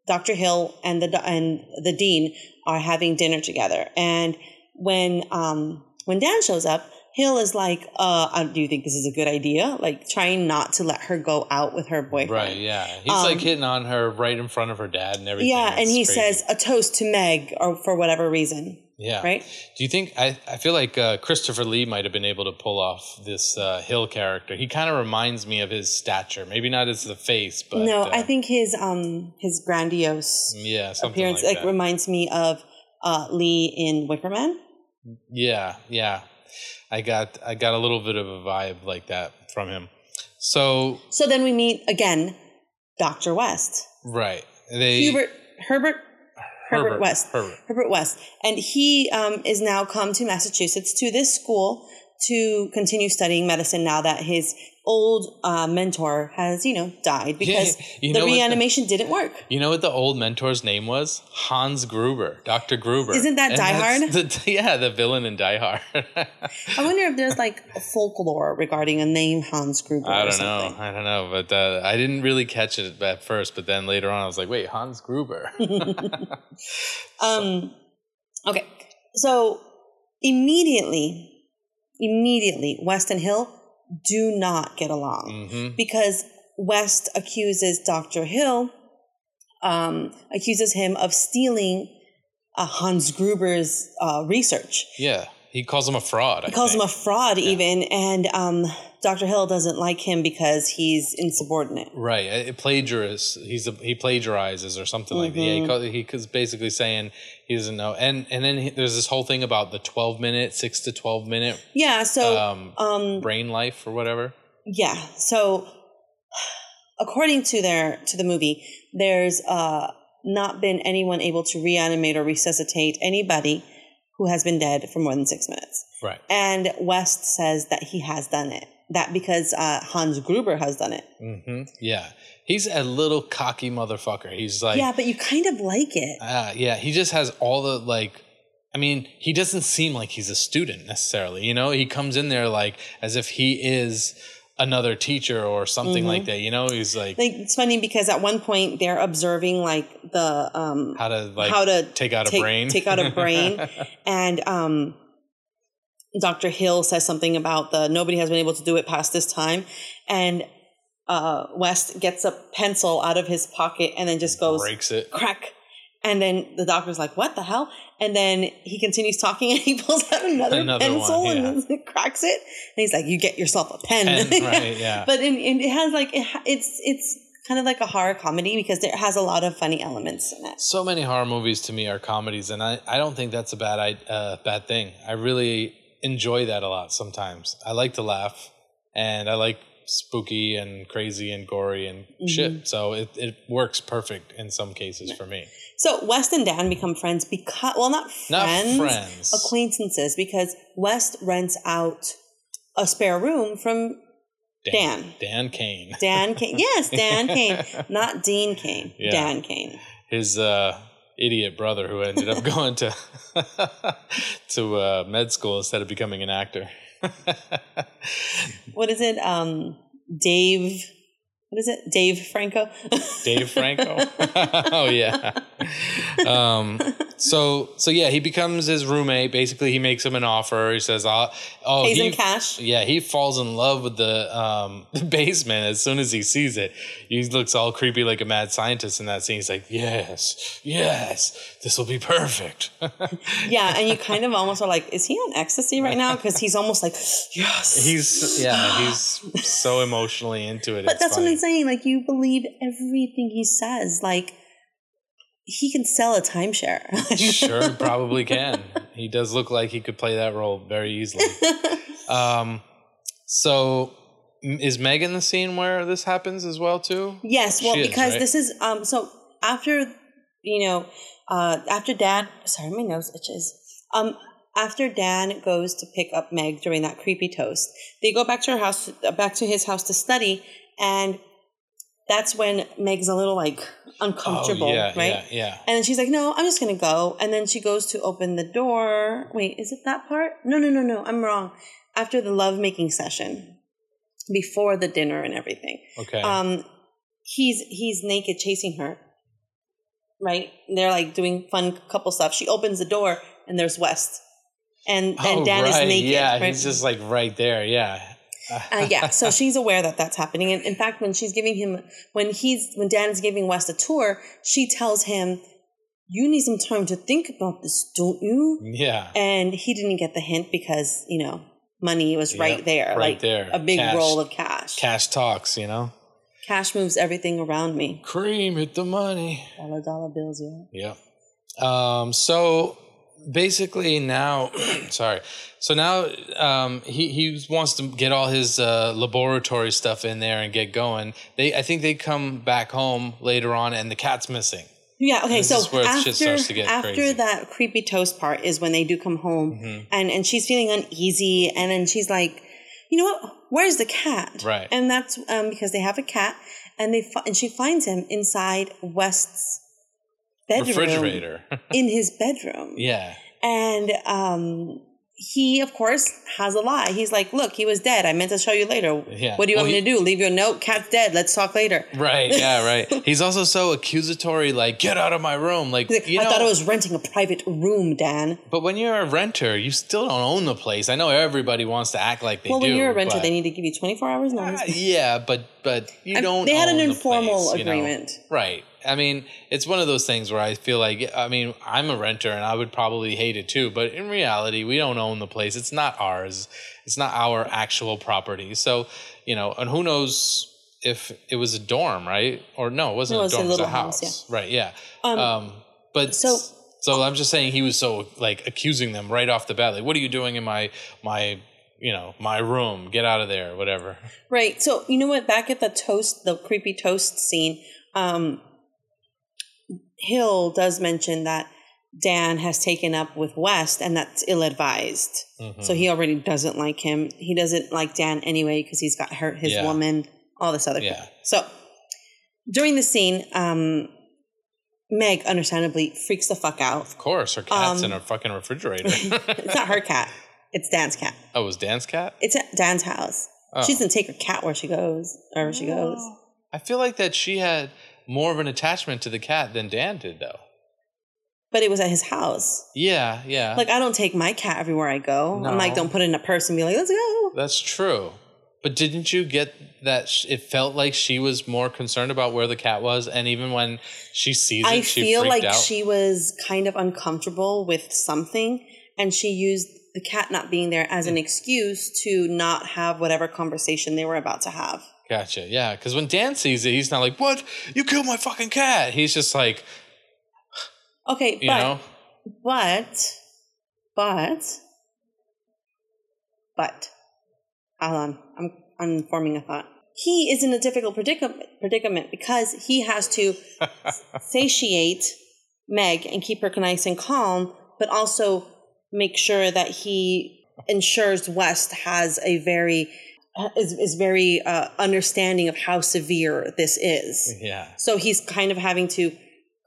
Dr. Hill, and the and the dean are having dinner together. And when um, when Dan shows up, Hill is like, uh, do you think this is a good idea? Like trying not to let her go out with her boyfriend. Right, yeah. He's Um, like hitting on her right in front of her dad and everything. Yeah, and he crazy. says a toast to Meg or for whatever reason, Yeah. right? Do you think I, I feel like uh, Christopher Lee might have been able to pull off this uh, Hill character? He kind of reminds me of his stature. Maybe not as the face, but no, uh, I think his um his grandiose yeah, appearance like, like, reminds me of uh Lee in Wicker Man. yeah, yeah. I got I got a little bit of a vibe like that from him. So So then we meet again Dr. West. right, they Hubert Herbert Herbert, West. Herbert. Herbert West. And he um, is now come to Massachusetts to this school to continue studying medicine now that his old uh, mentor has, you know, died because you the know the- reanimation didn't work. You know what the old mentor's name was? Hans Gruber, Doctor Gruber. Isn't that And Die Hard? The, yeah, the villain in Die Hard. I wonder if there's like folklore regarding a name Hans Gruber. I or don't know. something. I don't know, but uh, I didn't really catch it at first. But then later on, I was like, "Wait, Hans Gruber." Um, okay, so immediately, immediately, Weston Hill do not get along hmm because West accuses Dr. Hill, um, accuses him of stealing uh, Hans Gruber's uh, research. Yeah, he calls him a fraud. I He calls him a think. fraud, even, and um, Dr. Hill doesn't like him because he's insubordinate. right. It plagiarist. He's a, he plagiarizes or something like that. Yeah, Mm-hmm. he, call, he was basically saying he doesn't know. And and then he, there's this whole thing about the 12 minute, six to 12 minute Yeah, so um, um, brain life or whatever. Yeah. So according to their to the movie, there's uh not been anyone able to reanimate or resuscitate anybody who has been dead for more than six minutes. Right. And West says that he has done it. That because uh, Hans Gruber has done it. Mm-hmm. Yeah, he's a little cocky motherfucker. He's like, yeah, but you kind of like it. Ah, yeah, he just has all the like. I mean, he doesn't seem like he's a student necessarily. You know, he comes in there like as if he is another teacher or something like that. You know, he's like, Like it's funny because at one point they're observing like the um how to like how to take out a brain, take out a brain. and um, Dr. Hill says something about the nobody has been able to do it past this time. And uh, West gets a pencil out of his pocket and then just goes breaks it. crack. And then the doctor's like, "What the hell?" And then he continues talking, and he pulls out another, Another pencil one, and cracks it. And he's like, "You get yourself a pen." Pen, right, yeah. But in, in, it has like it, it's it's kind of like a horror comedy because it has a lot of funny elements in it. So many horror movies to me are comedies, and I, I don't think that's a bad I, uh, bad thing. I really enjoy that a lot. Sometimes I like to laugh, and I like spooky and crazy and gory and Mm-hmm. shit. So it, it works perfect in some cases for me. So West and Dan become friends because, well, not Not friends, friends. acquaintances, because West rents out a spare room from Dan. Dan Kane. Dan Kane. Yes, Dan Kane, not Dean Cain. Yeah. Dan Kane. His uh, idiot brother who ended up going to to uh, med school instead of becoming an actor. What is it? Um, Dave. What is it? Dave Franco. Dave Franco. oh yeah. Um, so so yeah, he becomes his roommate. Basically, he makes him an offer. He says, "I'll." Oh, Pays he, him cash. Yeah, he falls in love with the um, basement as soon as he sees it. He looks all creepy like a mad scientist in that scene. He's like, "Yes, yes, this will be perfect." Yeah, and you kind of almost are like, is he on ecstasy right now? Because he's almost like, yes. he's yeah, he's so emotionally into it. But it's that's funny. what saying. Like you believe everything he says. Like he can sell a timeshare. sure probably can he does look like he could play that role very easily um so is meg in the scene where this happens as well too yes, well, She is, because right? this is um. So after you know, uh, after Dad, sorry, my nose itches. Um, after Dan goes to pick up Meg during that creepy toast, they go back to her house, back to his house to study, and that's when Meg's a little like uncomfortable, oh, yeah right? yeah yeah And then she's like, no, I'm just to go. And then she goes to open the door. Wait, is it that part? No, no, no, no. I'm wrong. After the lovemaking session, before the dinner and everything, okay um, he's he's naked chasing her. Right? And they're like doing fun couple stuff. She opens the door and there's West. and Oh, and Dan right. is naked. Yeah, right? he's just like right there. Yeah. uh, yeah, so she's aware that that's happening. And in fact, when she's giving him, when he's, when Dan is giving West a tour, she tells him, "You need some time to think about this, don't you?" Yeah. And he didn't get the hint because you know money was right Yep, there, right like there. a big Cash. roll of cash. Cash talks, you know? Cash moves everything around me. Cream, hit the money. Dollar dollar bills, yeah. Yeah. Um, so basically now, sorry. So now um, he, he wants to get all his uh, laboratory stuff in there and get going. They I think they come back home later on and the cat's missing. Yeah. Okay. This so is where shit after starts to get after crazy. that creepy toast part is when they do come home, Mhm. and and she's feeling uneasy, and then she's like, you know what? Where's the cat? Right. And that's um, because they have a cat, and they fi- and she finds him inside West's bedroom, Refrigerator. in his bedroom, yeah. and um. He, of course, has a lie. He's like, "Look, he was dead. I meant to show you later. Yeah. What do you Well, want me he- to do? Leave your note? Cat's dead. Let's talk later." Right. Yeah. Right. He's also so accusatory. Like, get out of my room. Like, like, you I know, thought I was renting a private room, Dan. But when you're a renter, you still don't own the place. I know everybody wants to act like they well, do. Well, when you're a renter, they need to give you 24 hours notice. Uh, yeah, but but you And don't. they had an the informal place, you know? agreement. right? I mean, it's one of those things where I feel like I mean I'm a renter and I would probably hate it too. But in reality, we don't own the place. It's not ours. It's not our actual property. So you know, and who knows if it was a dorm, right? Or no, it wasn't No, a it's a dorm. It was a house, house, right? Yeah. Um, Um, but so- so I'm just saying he was so like accusing them right off the bat. Like, what are you doing in my my you know my room? Get out of there, whatever. Right. So, you know what? Back at the toast, the creepy toast scene, um, Hill does mention that Dan has taken up with West and that's ill advised. Mhm. So he already doesn't like him. He doesn't like Dan anyway because he's got hurt his Yeah. woman, all this other Yeah. crap. So during the scene, um, Meg understandably freaks the fuck out. Of course, her cat's Um, in a fucking refrigerator. It's not her cat. It's Dan's cat. oh, it was Dan's cat? It's at Dan's house. Oh. She doesn't take her cat where she goes, wherever she goes. I feel like that she had more of an attachment to the cat than Dan did, though. But it was at his house. Yeah, yeah. Like I don't take my cat everywhere I go. I'm like, don't put it in a purse and be like, let's go. That's true. But didn't you get that sh- it felt like she was more concerned about where the cat was? And even when she sees it, I she feel like out? she was kind of uncomfortable with something, and she used the cat not being there as an mm. excuse to not have whatever conversation they were about to have. Gotcha. Yeah, because when Dan sees it, he's not like, "What? You killed my fucking cat." He's just like, Okay, you but know, but but but hold on, I'm I'm forming a thought. He is in a difficult predicament predicament because he has to satiate Meg and keep her nice and calm, but also make sure that he ensures West has a very is is very uh, understanding of how severe this is. yeah, So he's kind of having to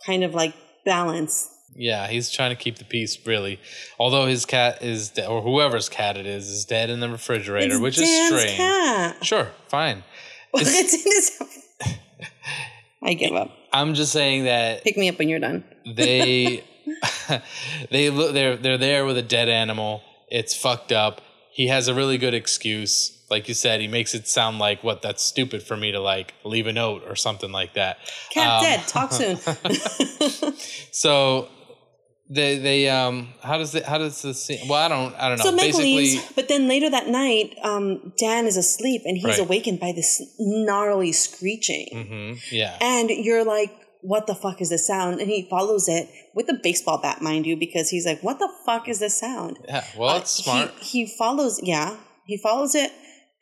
kind of like balance. yeah. He's trying to keep the peace, really. Although his cat is, de- or whoever's cat it is, is dead in the refrigerator, It's which Dan's is strange. Cat. Sure, fine. Well, It's- it's in his. I give up. I'm just saying that Pick me up when you're done. they they look they're they're there with a dead animal. It's fucked up. He has a really good excuse. Like you said, he makes it sound like what that's stupid for me to like leave a note or something like that. Cat Um, dead. Talk soon. So they they um how does it how does the scene well I don't I don't know so Meg basically leaves, but then later that night, um, Dan is asleep and he's Right. awakened by this gnarly screeching. hmm yeah And you're like, what the fuck is this sound? And he follows it with a baseball bat, mind you, because he's like, what the fuck is this sound? yeah well Uh, it's smart He, he follows, yeah, he follows it,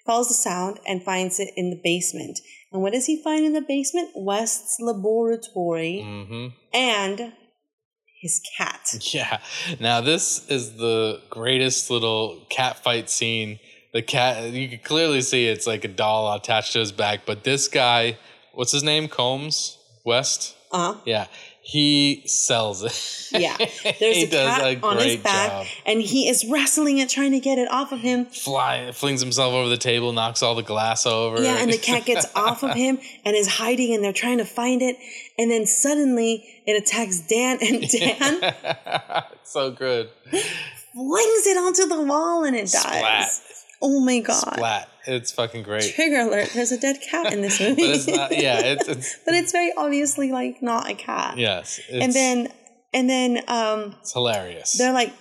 follows the sound, and finds it in the basement. And what does he find in the basement? West's laboratory hmm and his cat. Yeah. Now this is the greatest little cat fight scene. The cat you can clearly see it's like a doll attached to his back, but this guy, what's his name? Combs? West? Uh huh. Yeah. He sells it. Yeah. There's he a does cat a on his great back, job. and he is wrestling it, trying to get it off of him. Fly flings himself over the table, knocks all the glass over. Yeah, and the cat gets off of him and is hiding, and they're trying to find it. And then suddenly it attacks Dan, and Dan so good. flings it onto the wall and it dies. Splat. Oh my god! Splat. It's fucking great. Trigger alert! There's a dead cat in this movie. but it's not. Yeah. It's, it's but it's very obviously like not a cat. yes. And then and then um it's hilarious. they're like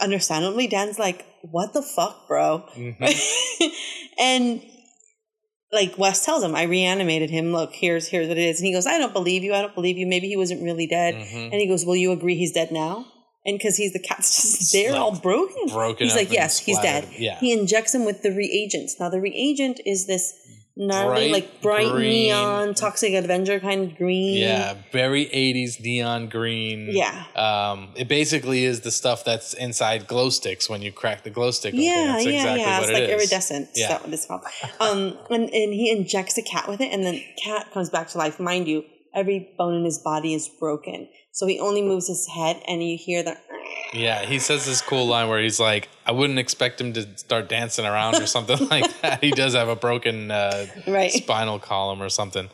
understandably dan's like what the fuck bro Mhm. and like wes tells him i reanimated him look here's here's what it is and he goes i don't believe you i don't believe you maybe he wasn't really dead Mhm. and he goes will you agree he's dead now and because he's the cat's just there Like, all broken broken he's like yes he's dead. Yeah. he injects him with the reagents now the reagent is this gnarly Bright like bright green. neon toxic avenger kind of green Yeah, very 80s neon green. Yeah. Um, it basically is the stuff that's inside glow sticks when you crack the glow stick. Yeah, That's yeah, exactly yeah. what It's it like is. iridescent. Yeah. Is that what it's called? Um, and, and he injects a cat with it, and the cat comes back to life. Mind you, every bone in his body is broken, so he only moves his head, and you hear the. Yeah, he says this cool line where he's like, I wouldn't expect him to start dancing around or something like that. He does have a broken uh, Right. spinal column or something.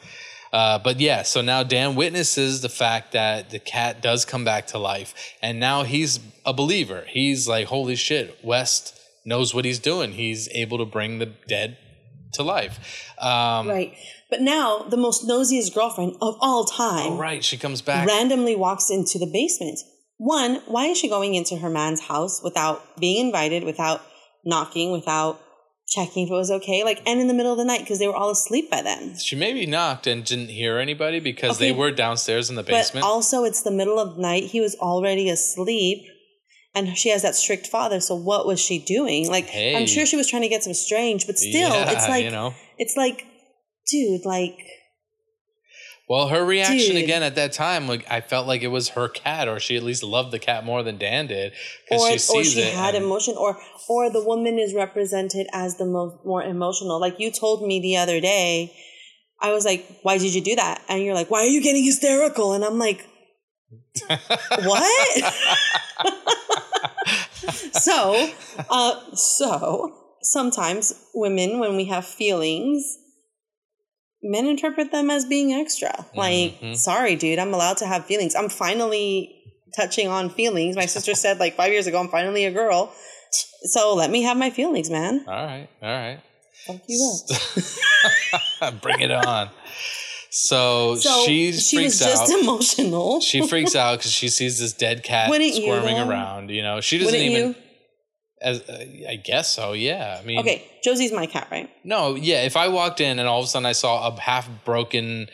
Uh, but yeah, so now Dan witnesses the fact that the cat does come back to life, and now he's a believer. He's like, holy shit, West knows what he's doing. He's able to bring the dead to life. Um, Right, but now the most nosiest girlfriend of all time oh, right, she comes back. randomly walks into the basement. One, why is she going into her man's house without being invited, without knocking, without checking if it was okay? Like, and in the middle of the night because they were all asleep by then. She maybe knocked and didn't hear anybody because Okay. they were downstairs in the basement. But also, it's the middle of the night. He was already asleep, and she has that strict father. So, what was she doing? Like, Hey. I'm sure she was trying to get some strange, but still, Yeah, it's like, you know. it's like, dude, like, Well, her reaction Dude. again at that time, like I felt like it was her cat, or she at least loved the cat more than Dan did or because she or she it. had emotion, or or the woman is represented as the most more emotional. Like you told me the other day, I was like, why did you do that? And you're like, why are you getting hysterical? And I'm like, what? so, uh, so sometimes women, when we have feelings, men interpret them as being extra. Like, Mhm. sorry, dude, I'm allowed to have feelings. I'm finally touching on feelings. My sister said like five years ago, I'm finally a girl. So let me have my feelings, man. all right, all right. Fuck you up. Bring it on. So, So she she freaks was just out. emotional. she freaks out because she sees this dead cat Wouldn't you, squirming though? around. You know, she doesn't Wouldn't even. you? As uh, I guess so. Yeah. I mean, Okay, Josie's my cat, right? No, yeah. If I walked in and all of a sudden I saw a half broken,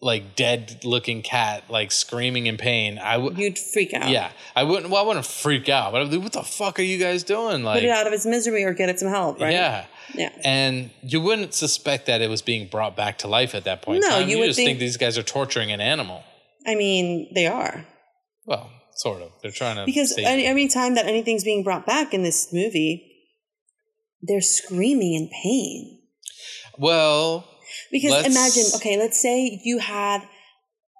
like dead looking cat, like screaming in pain, I would. You'd freak out. Yeah, I wouldn't. Well, I wouldn't freak out, but I'd be like, what the fuck are you guys doing? Like, Put it out of its misery or get it some help, right? yeah. Yeah. And you wouldn't suspect that it was being brought back to life at that point. in No, you you would just think, think- these guys are torturing an animal. I mean, they are. Well, sort of. They're trying to Because any, every time that anything's being brought back in this movie, they're screaming in pain. well, Because imagine, okay, let's say you had,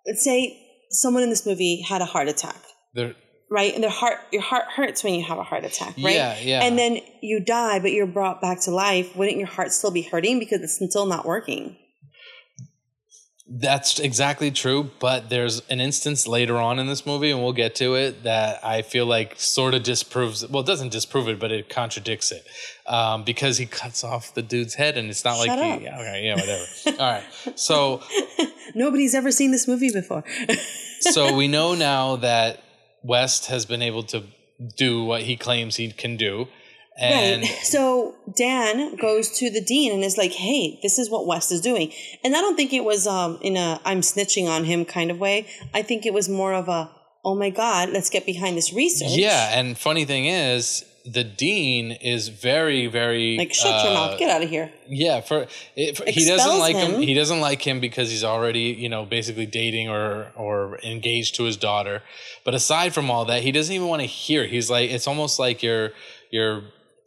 let's say someone in this movie had a heart attack, they're right? And their heart, your heart hurts when you have a heart attack, right? Yeah, yeah. And then you die, but you're brought back to life. Wouldn't your heart still be hurting because it's still not working? That's exactly true, but there's an instance later on in this movie, and we'll get to it, that I feel like sort of disproves. Well, it doesn't disprove it, but it contradicts it, um, because he cuts off the dude's head, and it's not Shut like up. he. Yeah, okay, yeah, whatever. All right, so Nobody's ever seen this movie before. so we know now that West has been able to do what he claims he can do, and right. So Dan goes to the dean and is like, "Hey, this is what West is doing." And I don't think it was um in a I'm snitching on him kind of way. I think it was more of a, "Oh my god, let's get behind this research." yeah, and funny thing is. The dean is very, very Like, shut your uh, mouth. Get out of here. Yeah, for, it, for- he doesn't like him. him. He doesn't like him because he's already, you know, basically dating or or engaged to his daughter. But aside from all that, he doesn't even want to hear. He's like, it's almost like you're you're,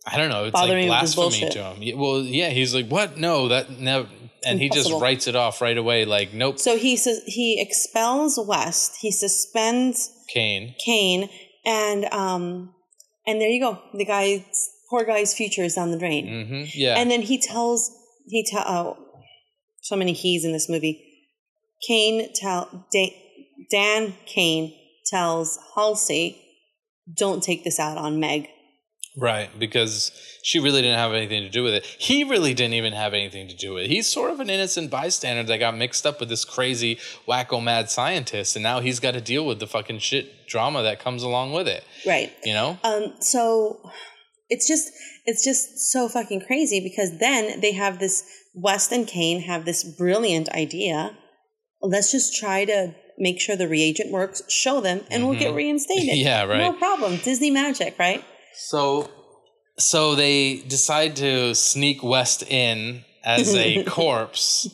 I don't know, it's like blasphemy to him. Well, yeah, he's like, what? No, that never. And he just writes it off right away, like, nope, So he says he expels West. He suspends Kane. Kane, and um, and there you go. The guy's poor guy's future is down the drain. hmm Yeah, And then he tells he tell oh, so many he's in this movie. Kane tell da- Dan Kane tells Halsey, "Don't take this out on Meg. Right, because she really didn't have anything to do with it. He really didn't even have anything to do with it. He's sort of an innocent bystander that got mixed up with this crazy wacko mad scientist, and now he's got to deal with the fucking shit drama that comes along with it. Right. You know? Um, so it's just it's just so fucking crazy because then they have this West and Kane have this brilliant idea. Let's just try to make sure the reagent works, show them, and we'll get reinstated. Mm-hmm. Yeah, right. No problem. Disney magic, right? So, so they decide to sneak West in as a corpse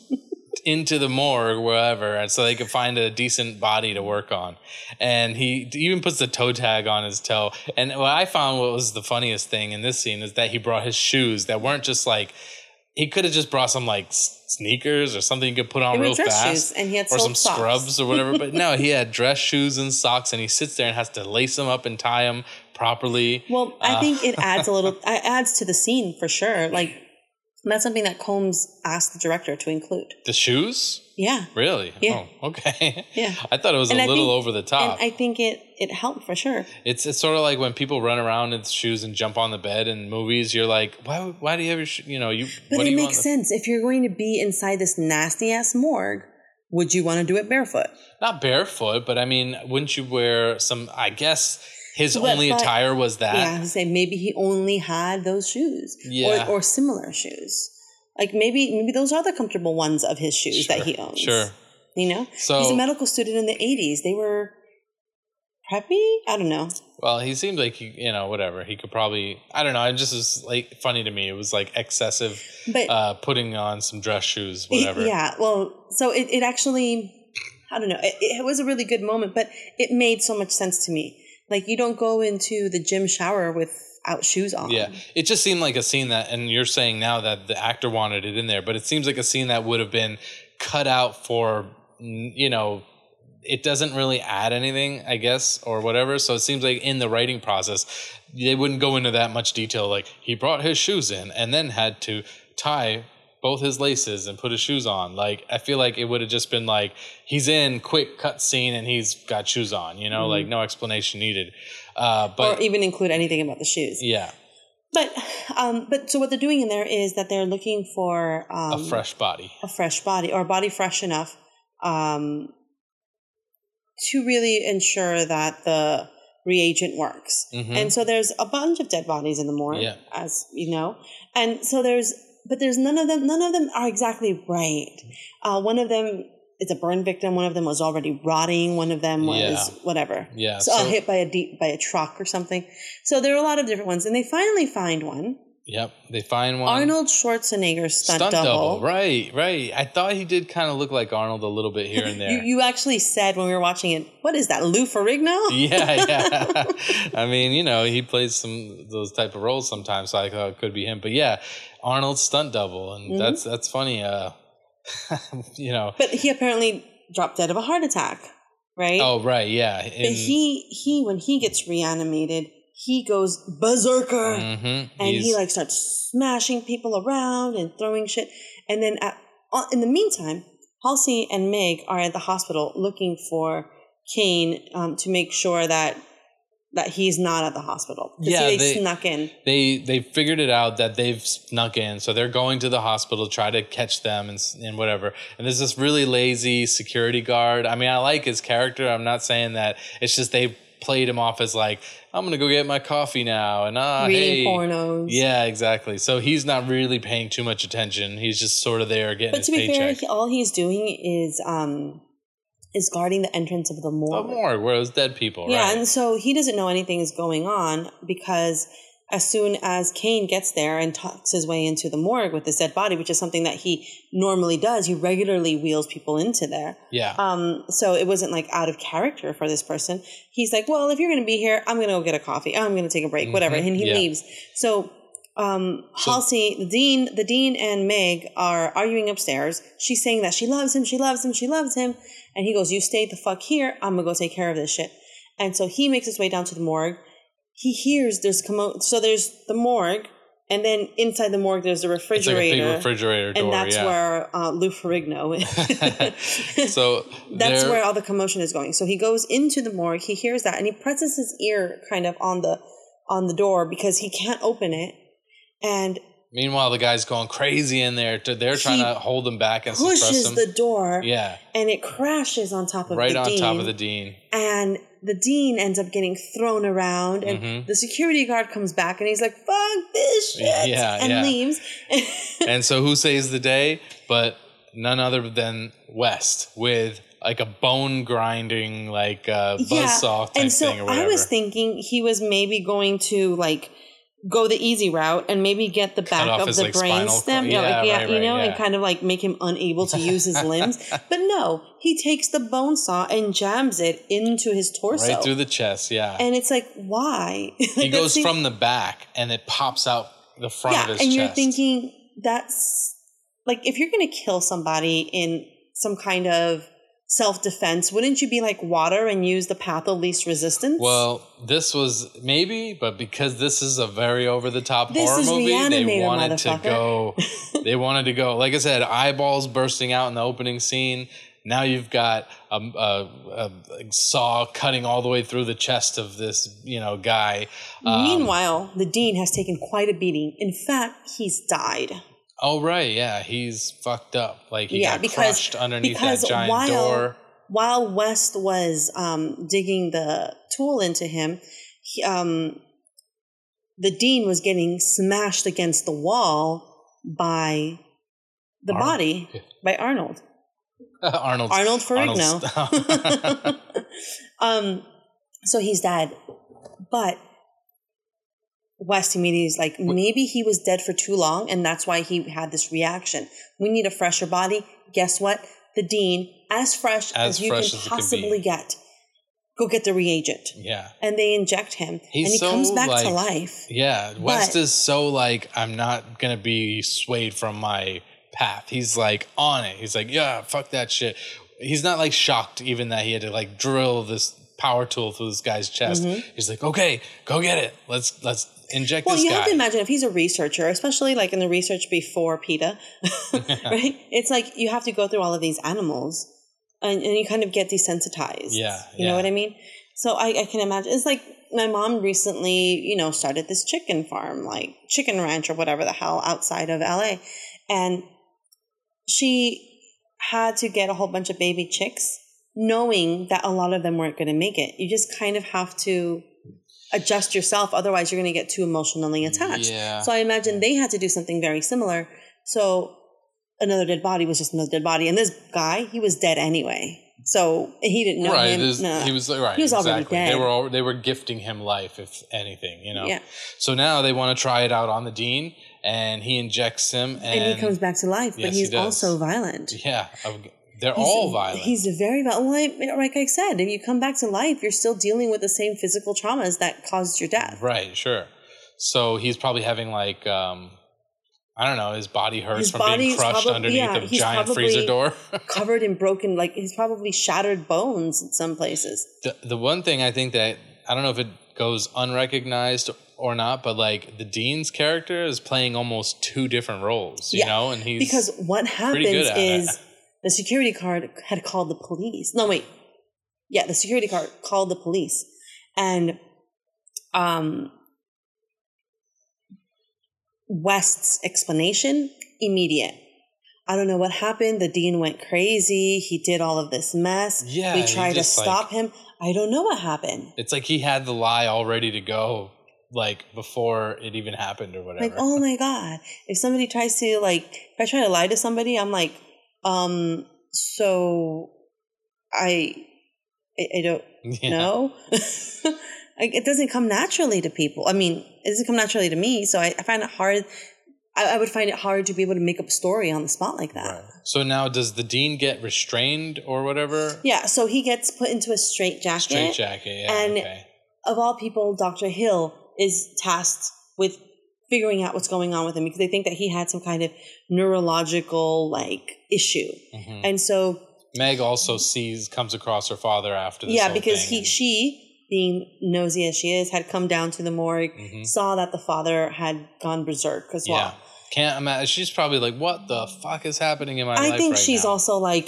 into the morgue, wherever, and so they could find a decent body to work on. And he even puts the toe tag on his toe. And what I found what was the funniest thing in this scene is that he brought his shoes that weren't just like he could have just brought some like sneakers or something you could put on real fast, and he had or some socks. scrubs or whatever. But no, he had dress shoes and socks, and he sits there and has to lace them up and tie them properly. Well, I Uh. think it adds a little, it adds to the scene for sure. Like that's something that Combs asked the director to include. The shoes, Yeah, really? Yeah. Oh, okay. Yeah. I thought it was And a I little think- over the top. I think it it helped for sure. It's it's sort of like when people run around in shoes and jump on the bed in movies. You're like, why why do you have your sh-? you know you? But what do it makes sense if you're going to be inside this nasty ass morgue. Would you want to do it barefoot? Not barefoot, but I mean, wouldn't you wear some? I guess his But- only but- attire was that. yeah, I say maybe he only had those shoes, Yeah. or or similar shoes. Like maybe maybe those are the comfortable ones of his shoes that he owns. Sure. you know, So he's a medical student in the '80s. They were preppy. I don't know. well, he seemed like he, you know, whatever. He could probably, I don't know. It just was like funny to me. It was like excessive, But uh, putting on some dress shoes, whatever. Yeah, well, so it, it actually, I don't know, it, it was a really good moment, but it made so much sense to me. Like, you don't go into the gym shower without shoes on. Yeah, it just seemed like a scene that, and you're saying now that the actor wanted it in there, but it seems like a scene that would have been cut out for, you know, it doesn't really add anything, I guess, or whatever. So it seems like in the writing process, they wouldn't go into that much detail. Like he brought his shoes in and then had to tie both his laces and put his shoes on. Like I feel like it would have just been like he's in quick cut scene and he's got shoes on. You know, like no explanation needed. Uh, but or even include anything about the shoes. yeah, But, um, but so what they're doing in there is that they're looking for um, a fresh body. a fresh body or a body fresh enough um, to really ensure that the reagent works. Mhm. And so there's a bunch of dead bodies in the morgue, Yeah. as you know. And so there's, but there's none of them. None of them are exactly right. Uh, one of them is a burn victim. One of them was already rotting. One of them was Yeah. whatever. Yeah, So, uh, so- hit by a deep by a truck or something. So there are a lot of different ones, and they finally find one. Yep, they find one. Arnold Schwarzenegger's stunt, stunt double. double. Right, right. I thought he did kind of look like Arnold a little bit here and there. You, you actually said when we were watching it, what is that, Lou Ferrigno? yeah, yeah. I mean, you know, he plays some those type of roles sometimes, so I thought it could be him. But yeah, Arnold stunt double, and Mm-hmm. that's that's funny. Uh, you know. But he apparently dropped dead of a heart attack, right? Oh right, yeah. But he he when he gets reanimated, he goes berserker Mhm, and he like starts smashing people around and throwing shit. And then at, uh, in the meantime, Halsey and Meg are at the hospital looking for Cain um, to make sure that that he's not at the hospital. Yeah, they, they- snuck in. they they figured it out that they've snuck in, so they're going to the hospital to try to catch them and and whatever. And there's this really lazy security guard. I mean, I like his character. I'm not saying that. It's just they played him off as like I'm gonna go get my coffee now, and ah, reading hey. pornos. Yeah, exactly. So he's not really paying too much attention. He's just sort of there getting But to be fair, paycheck. he, all he's doing is um is guarding the entrance of the morgue. morgue where was dead people, Yeah, right? and so he doesn't know anything is going on because as soon as Cain gets there and talks his way into the morgue with this dead body, which is something that he normally does, he regularly wheels people into there. yeah. Um, so it wasn't like out of character for this person. He's like, well, if you're going to be here, I'm going to go get a coffee. I'm going to take a break, whatever. Mhm, And he yeah. leaves. So, um, Halsey, the dean, the dean and Meg are arguing upstairs. She's saying that she loves him, she loves him, she loves him. And he goes, you stay the fuck here. I'm going to go take care of this shit. And so he makes his way down to the morgue. He hears there's commo, so there's the morgue. And then inside the morgue, there's a it's like a refrigerator. big refrigerator door. and that's yeah. where uh, Lou Ferrigno is. so That's where all the commotion is going. So he goes into the morgue. He hears that, and he presses his ear kind of on the on the door because he can't open it. And Meanwhile, the guy's going crazy in there. To, they're trying He to hold him back and suppress him. the door yeah, and it crashes on top of right the on dean. top of the dean. and the dean ends up getting thrown around and Mhm. the security guard comes back and he's like fuck this shit Yeah, and yeah. leaves and so who saves the day? But none other than West with like a bone grinding like uh, buzzsaw type and so thing or i was thinking he was maybe going to like go the easy route and maybe get the back of the like, brain stem. yeah, like Yeah, yeah right, you right, know and kind of like make him unable to use his limbs. But no he takes the bone saw and jams it into his torso. Right through the chest. Yeah, and it's like why? He goes seems- from the back and it pops out the front yeah of his and chest. you're thinking that's like if you're gonna kill somebody in some kind of self-defense wouldn't you be like water and use the path of least resistance Well, this was maybe, but because this is a very over the top This horror movie, they wanted to go. they wanted to go. Like I said, eyeballs bursting out in the opening scene. Now you've got a, a, a, a saw cutting all the way through the chest of this, you know, guy. Um, Meanwhile, the dean has taken quite a beating. In fact, he's died. Oh right, yeah, he's fucked up. Like he Yeah, got because- crushed underneath because that giant while- door. While West was um, digging the tool into him, he, um, the dean was getting smashed against the wall by the Arnold. body, by Arnold. Arnold. Arnold Ferrigno. Um, so he's dead. But West immediately is like, maybe he was dead for too long, and that's why he had this reaction. We need a fresher body. Guess what? The dean, as fresh As as, you fresh can as possibly get. Go get the reagent. yeah. And they inject him. He's and he so, comes back to life. Yeah, West is so like I'm not gonna be swayed from my path. He's like on it. He's like, yeah, fuck that shit. He's not like shocked even that he had to like drill this power tool through this guy's chest. Mm-hmm. He's like, okay, go get it. Let's let's inject. Well, you guy. have to imagine if he's a researcher, especially like in the research before PETA, right? It's like you have to go through all of these animals and, and you kind of get desensitized. Yeah, You yeah. know what I mean? So I, I can imagine. It's like my mom recently, you know, started this chicken farm, like chicken ranch or whatever the hell outside of LA. And she had to get a whole bunch of baby chicks, knowing that a lot of them weren't going to make it. You just kind of have to adjust yourself, otherwise, you're going to get too emotionally attached. Yeah. So I imagine they had to do something very similar. So another dead body was just another dead body. And this guy, he was dead anyway. So he didn't know right, him. No. he was right. He was already exactly. They were all, they were gifting him life, if anything, you know. Yeah. So now they want to try it out on the dean, and he injects him, and, and he comes back to life, Yes, but he he's does. also violent. Yeah, they're He's- all violent. He's a very violent. Well, like I said, if you come back to life, you're still dealing with the same physical traumas that caused your death. Right, sure. So he's probably having like um I don't know, his body hurts His from being crushed probably- underneath yeah, a giant freezer door. Covered in broken, like he's probably shattered bones in some places. the the one thing I think that I don't know if it goes unrecognized or not, but like the Dean's character is playing almost two different roles, you Yeah, know, and he's because what happens good at it. is the security card had called the police. No, wait. Yeah, the security card called the police. And um West's explanation immediate. I don't know what happened. The dean went crazy. He did all of this mess. Yeah, we tried to just, like- stop him. I don't know what happened. it's like he had the lie all ready to go like before it even happened or whatever. Like, oh my God. If somebody tries to like if I try to lie to somebody, I'm like, um, so I I, I don't Yeah. know. like it doesn't come naturally to people. I mean, it doesn't come naturally to me. So I, I find it hard I, I would find it hard to be able to make up a story on the spot like that. Right. So now does the dean get restrained or whatever? Yeah, so he gets put into a straight jacket. Straight jacket, yeah. And- okay. Of all people, Dr. Hill is tasked with figuring out what's going on with him because they think that he had some kind of neurological like issue. Mhm. And so Meg also sees comes across her father after this. yeah, because he and- she being nosy as she is had come down to the morgue, Mhm. saw that the father had gone berserk as well. yeah can't imagine. She's probably like, "What the fuck is happening in my I life I think right she's now?" also like,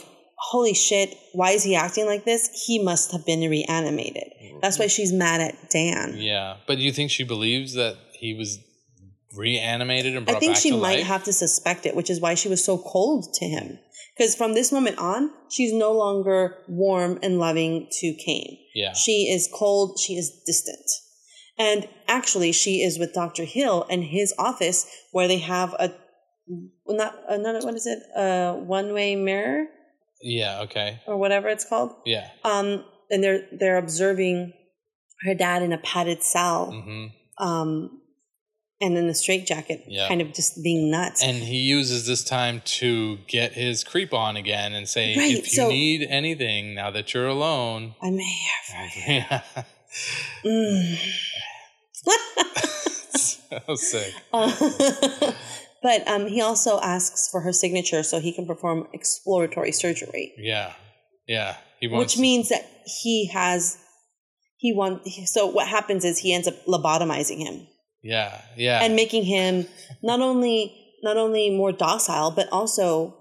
holy shit, why is he acting like this? He must have been reanimated. That's why she's mad at Dan. Yeah, but do you think she believes that he was reanimated and brought back. I think she might life? have to suspect it, which is why she was so cold to him. Because from this moment on, she's no longer warm and loving to Cain. Yeah. She is cold, she is distant. And actually, she is with Dr. Hill in his office where they have a not another what is it? A one-way mirror Yeah. Okay. or whatever it's called. Yeah. Um and they're they're observing her dad in a padded cell. hmm Um and in the straitjacket, Yeah. kind of just being nuts. And he uses this time to get his creep on again and say, Right, if you so- need anything now that you're alone. I'm here for you. yeah. So sick. Uh, but um, he also asks for her signature so he can perform exploratory surgery, Yeah. Yeah. He wants which means that he has he wants. So what happens is he ends up lobotomizing him Yeah. Yeah. and making him not only not only more docile but also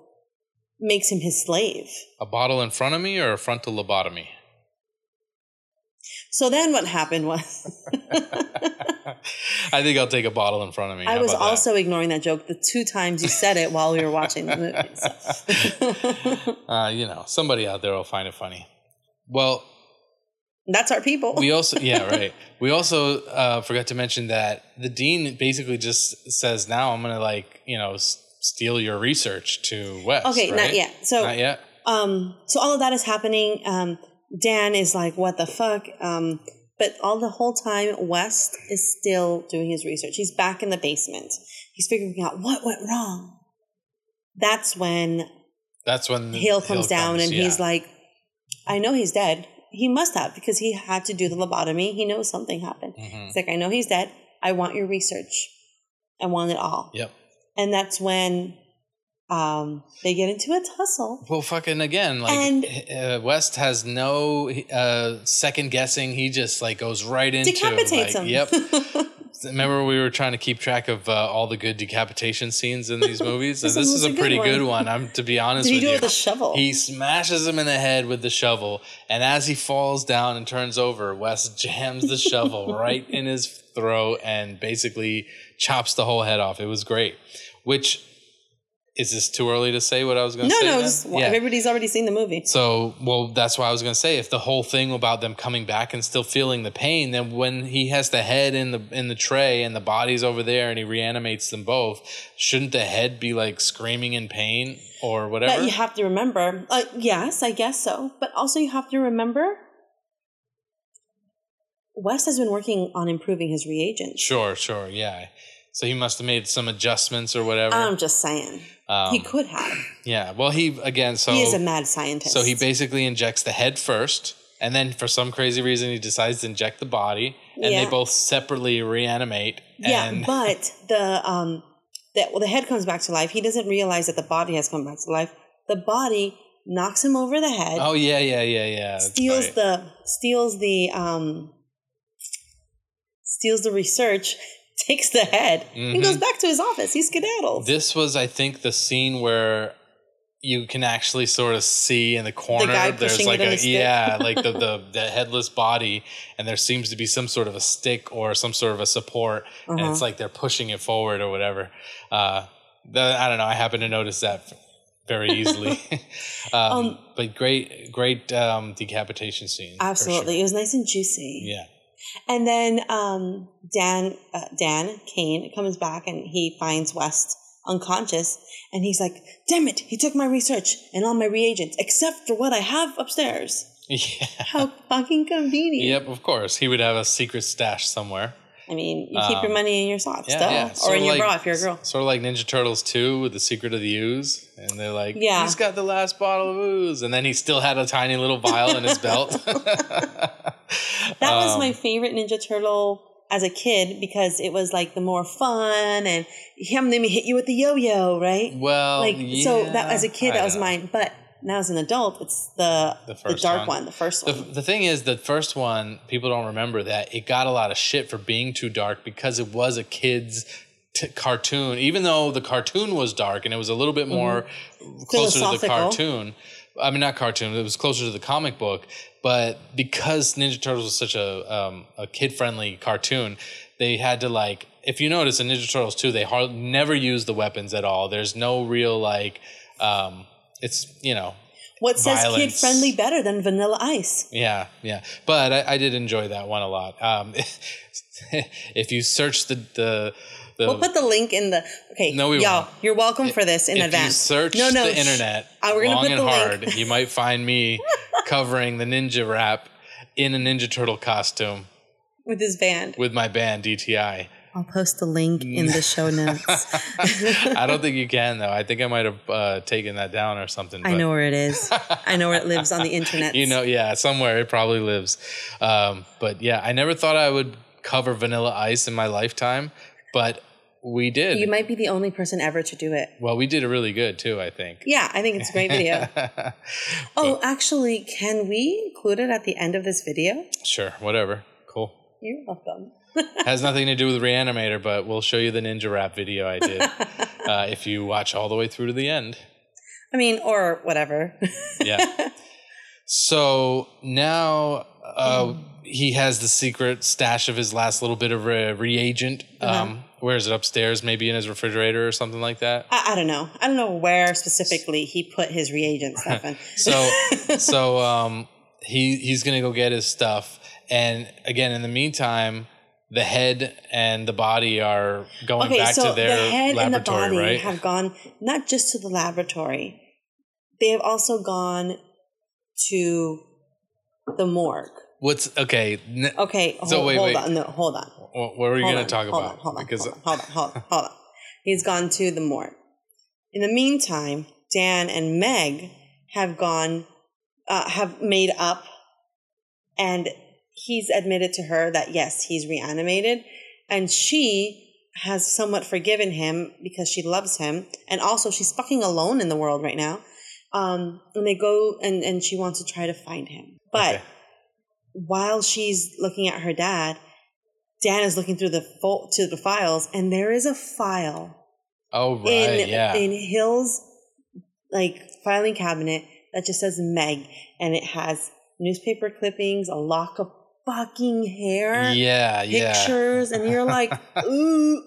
makes him his slave. a bottle in front of me or a frontal lobotomy? So then what happened was I think I'll take a bottle in front of me. I How was about that? also ignoring that joke the two times you said it while we were watching the movie. So. uh, you know, somebody out there will find it funny. Well, That's our people. we also, yeah, right. We also uh, forgot to mention that the dean basically just says, "Now I'm going to like, you know, s- steal your research to West." okay, not yet. So Not yet. um so all of that is happening. Um Dan is like, what the fuck? Um but all the whole time West is still doing his research. He's back in the basement. He's figuring out what went wrong. That's when That's when Hill comes down and he's like, I know he's dead. He must have because he had to do the lobotomy. He knows something happened. Mhm. He's like, I know he's dead. I want your research. I want it all. Yep. And that's when um, they get into a tussle. Well, fucking again, like And- uh, West has no uh, second guessing. He just like goes right into Decapitates like, him. Yep. Remember, we were trying to keep track of uh, all the good decapitation scenes in these movies. This and this is a a good pretty one. good one. I'm to be honest Did he with do it you. with a shovel? He smashes him in the head with the shovel, and as he falls down and turns over, Wes jams the shovel right in his throat and basically chops the whole head off. It was great. Which is this too early to say what I was going to no, say? no, then? just, everybody's already seen the movie. So, well, that's why I was going to say if the whole thing about them coming back and still feeling the pain, then when he has the head in the in the tray and the body's over there and he reanimates them both, shouldn't the head be like screaming in pain or whatever? But you have to remember, uh, yes, I guess so. But also, you have to remember, West has been working on improving his reagents. Sure, sure, yeah. So he must have made some adjustments or whatever. I'm just saying, Um, he could have. yeah. Well, he again. So he is a mad scientist. so he basically injects the head first, and then for some crazy reason he decides to inject the body, and Yeah. they both separately reanimate. yeah, but the um, that well, the head comes back to life. He doesn't realize that the body has come back to life. The body knocks him over the head. oh yeah, yeah, yeah, yeah. steals right. the steals the um steals the research takes the head and goes back to his office he's skedaddled Mm-hmm. This was, I think, the scene where you can actually sort of see in the corner guy there's like a the stick. yeah like the, the the headless body and there seems to be some sort of a stick or some sort of a support and Uh-huh. it's like they're pushing it forward or whatever uh the, i don't know i happen to notice that very easily um, Um, but great great um decapitation scene absolutely sure. it was nice and juicy yeah and then um dan uh, dan cain comes back and he finds west unconscious and he's like damn it he took my research and all my reagents except for what i have upstairs yeah how fucking convenient yep of course he would have a secret stash somewhere i mean you keep your Um, money in your socks Yeah, yeah. or Sort in your like- bra if you're a girl Sort of like Ninja Turtles 2 with the secret of the ooze. And they're like, Yeah. he's got the last bottle of ooze. And then he still had a tiny little vial in his belt. That was Um, my favorite Ninja Turtle as a kid because it was like the more fun and him let me hit you with the yo-yo, right? Well, like so that as a kid that was know. mine, but now as an adult it's the The the, dark one. one. the first one. the thing is, the first one, people don't remember that it got a lot of shit for being too dark because it was a kid's t- cartoon. Even though the cartoon was dark and it was a little bit more closer to the Mm-hmm. Cartoon, I mean, not cartoon. It was closer to the comic book, but because Ninja Turtles was such a um, a kid friendly cartoon, they had to like. If you notice in Ninja Turtles 2, they never use the weapons at all. There's no real like. Um, it's you know What says kid friendly better than Vanilla Ice? yeah, yeah. But I, I did enjoy that one a lot. Um, if you search the the, the We'll put the link in the okay. No, we y'all, won't. you're welcome for this in if advance. you search no, no, the internet Uh, we're gonna long put and the hard, link. you might find me covering the ninja rap in a Ninja Turtle costume with his band. with my band DTI. I'll post the link in the show notes. I don't think you can though. I think I might have uh, taken that down or something. I know where it is. I know where it lives on the internet. You know, yeah, somewhere it probably lives. Um, but yeah, I never thought I would cover Vanilla Ice in my lifetime, but we did. you might be the only person ever to do it. well, we did it really good too. I think. Yeah, I think it's a great video. oh, actually, can we include it at the end of this video? Sure, whatever. Cool. You're welcome. Has nothing to do with Reanimator, but we'll show you the ninja rap video I did uh, if you watch all the way through to the end. I mean, or whatever. Yeah. so now uh, he has the secret stash of his last little bit of re- reagent. Um, Where is it upstairs? Maybe in his refrigerator or something like that. I, I don't know. I don't know where specifically he put his reagent stuff in. So so um, he he's gonna go get his stuff, and again in the meantime. The head and the body are going okay, back so to their the head and the laboratory, body right? have gone not just to the laboratory, they have also gone to the morgue. What's okay? N- Okay, So hold, wait, hold wait. on. No, hold on. What, what are we going to talk hold about? On, hold on, because hold on, hold on, hold on, hold on. He's gone to the morgue. In the meantime, Dan and Meg have gone, uh, have made up, and he's admitted to her that yes, he's reanimated, and she has somewhat forgiven him because she loves him, and also she's fucking alone in the world right now. Um, and they go and and she wants to try to find him, but Okay. While she's looking at her dad, Dan is looking through the fo- to the files, and there is a file oh right, in yeah, in Hill's like filing cabinet that just says Meg, and it has newspaper clippings, a lock of fucking hair, yeah, yeah, pictures, and you're like, ooh.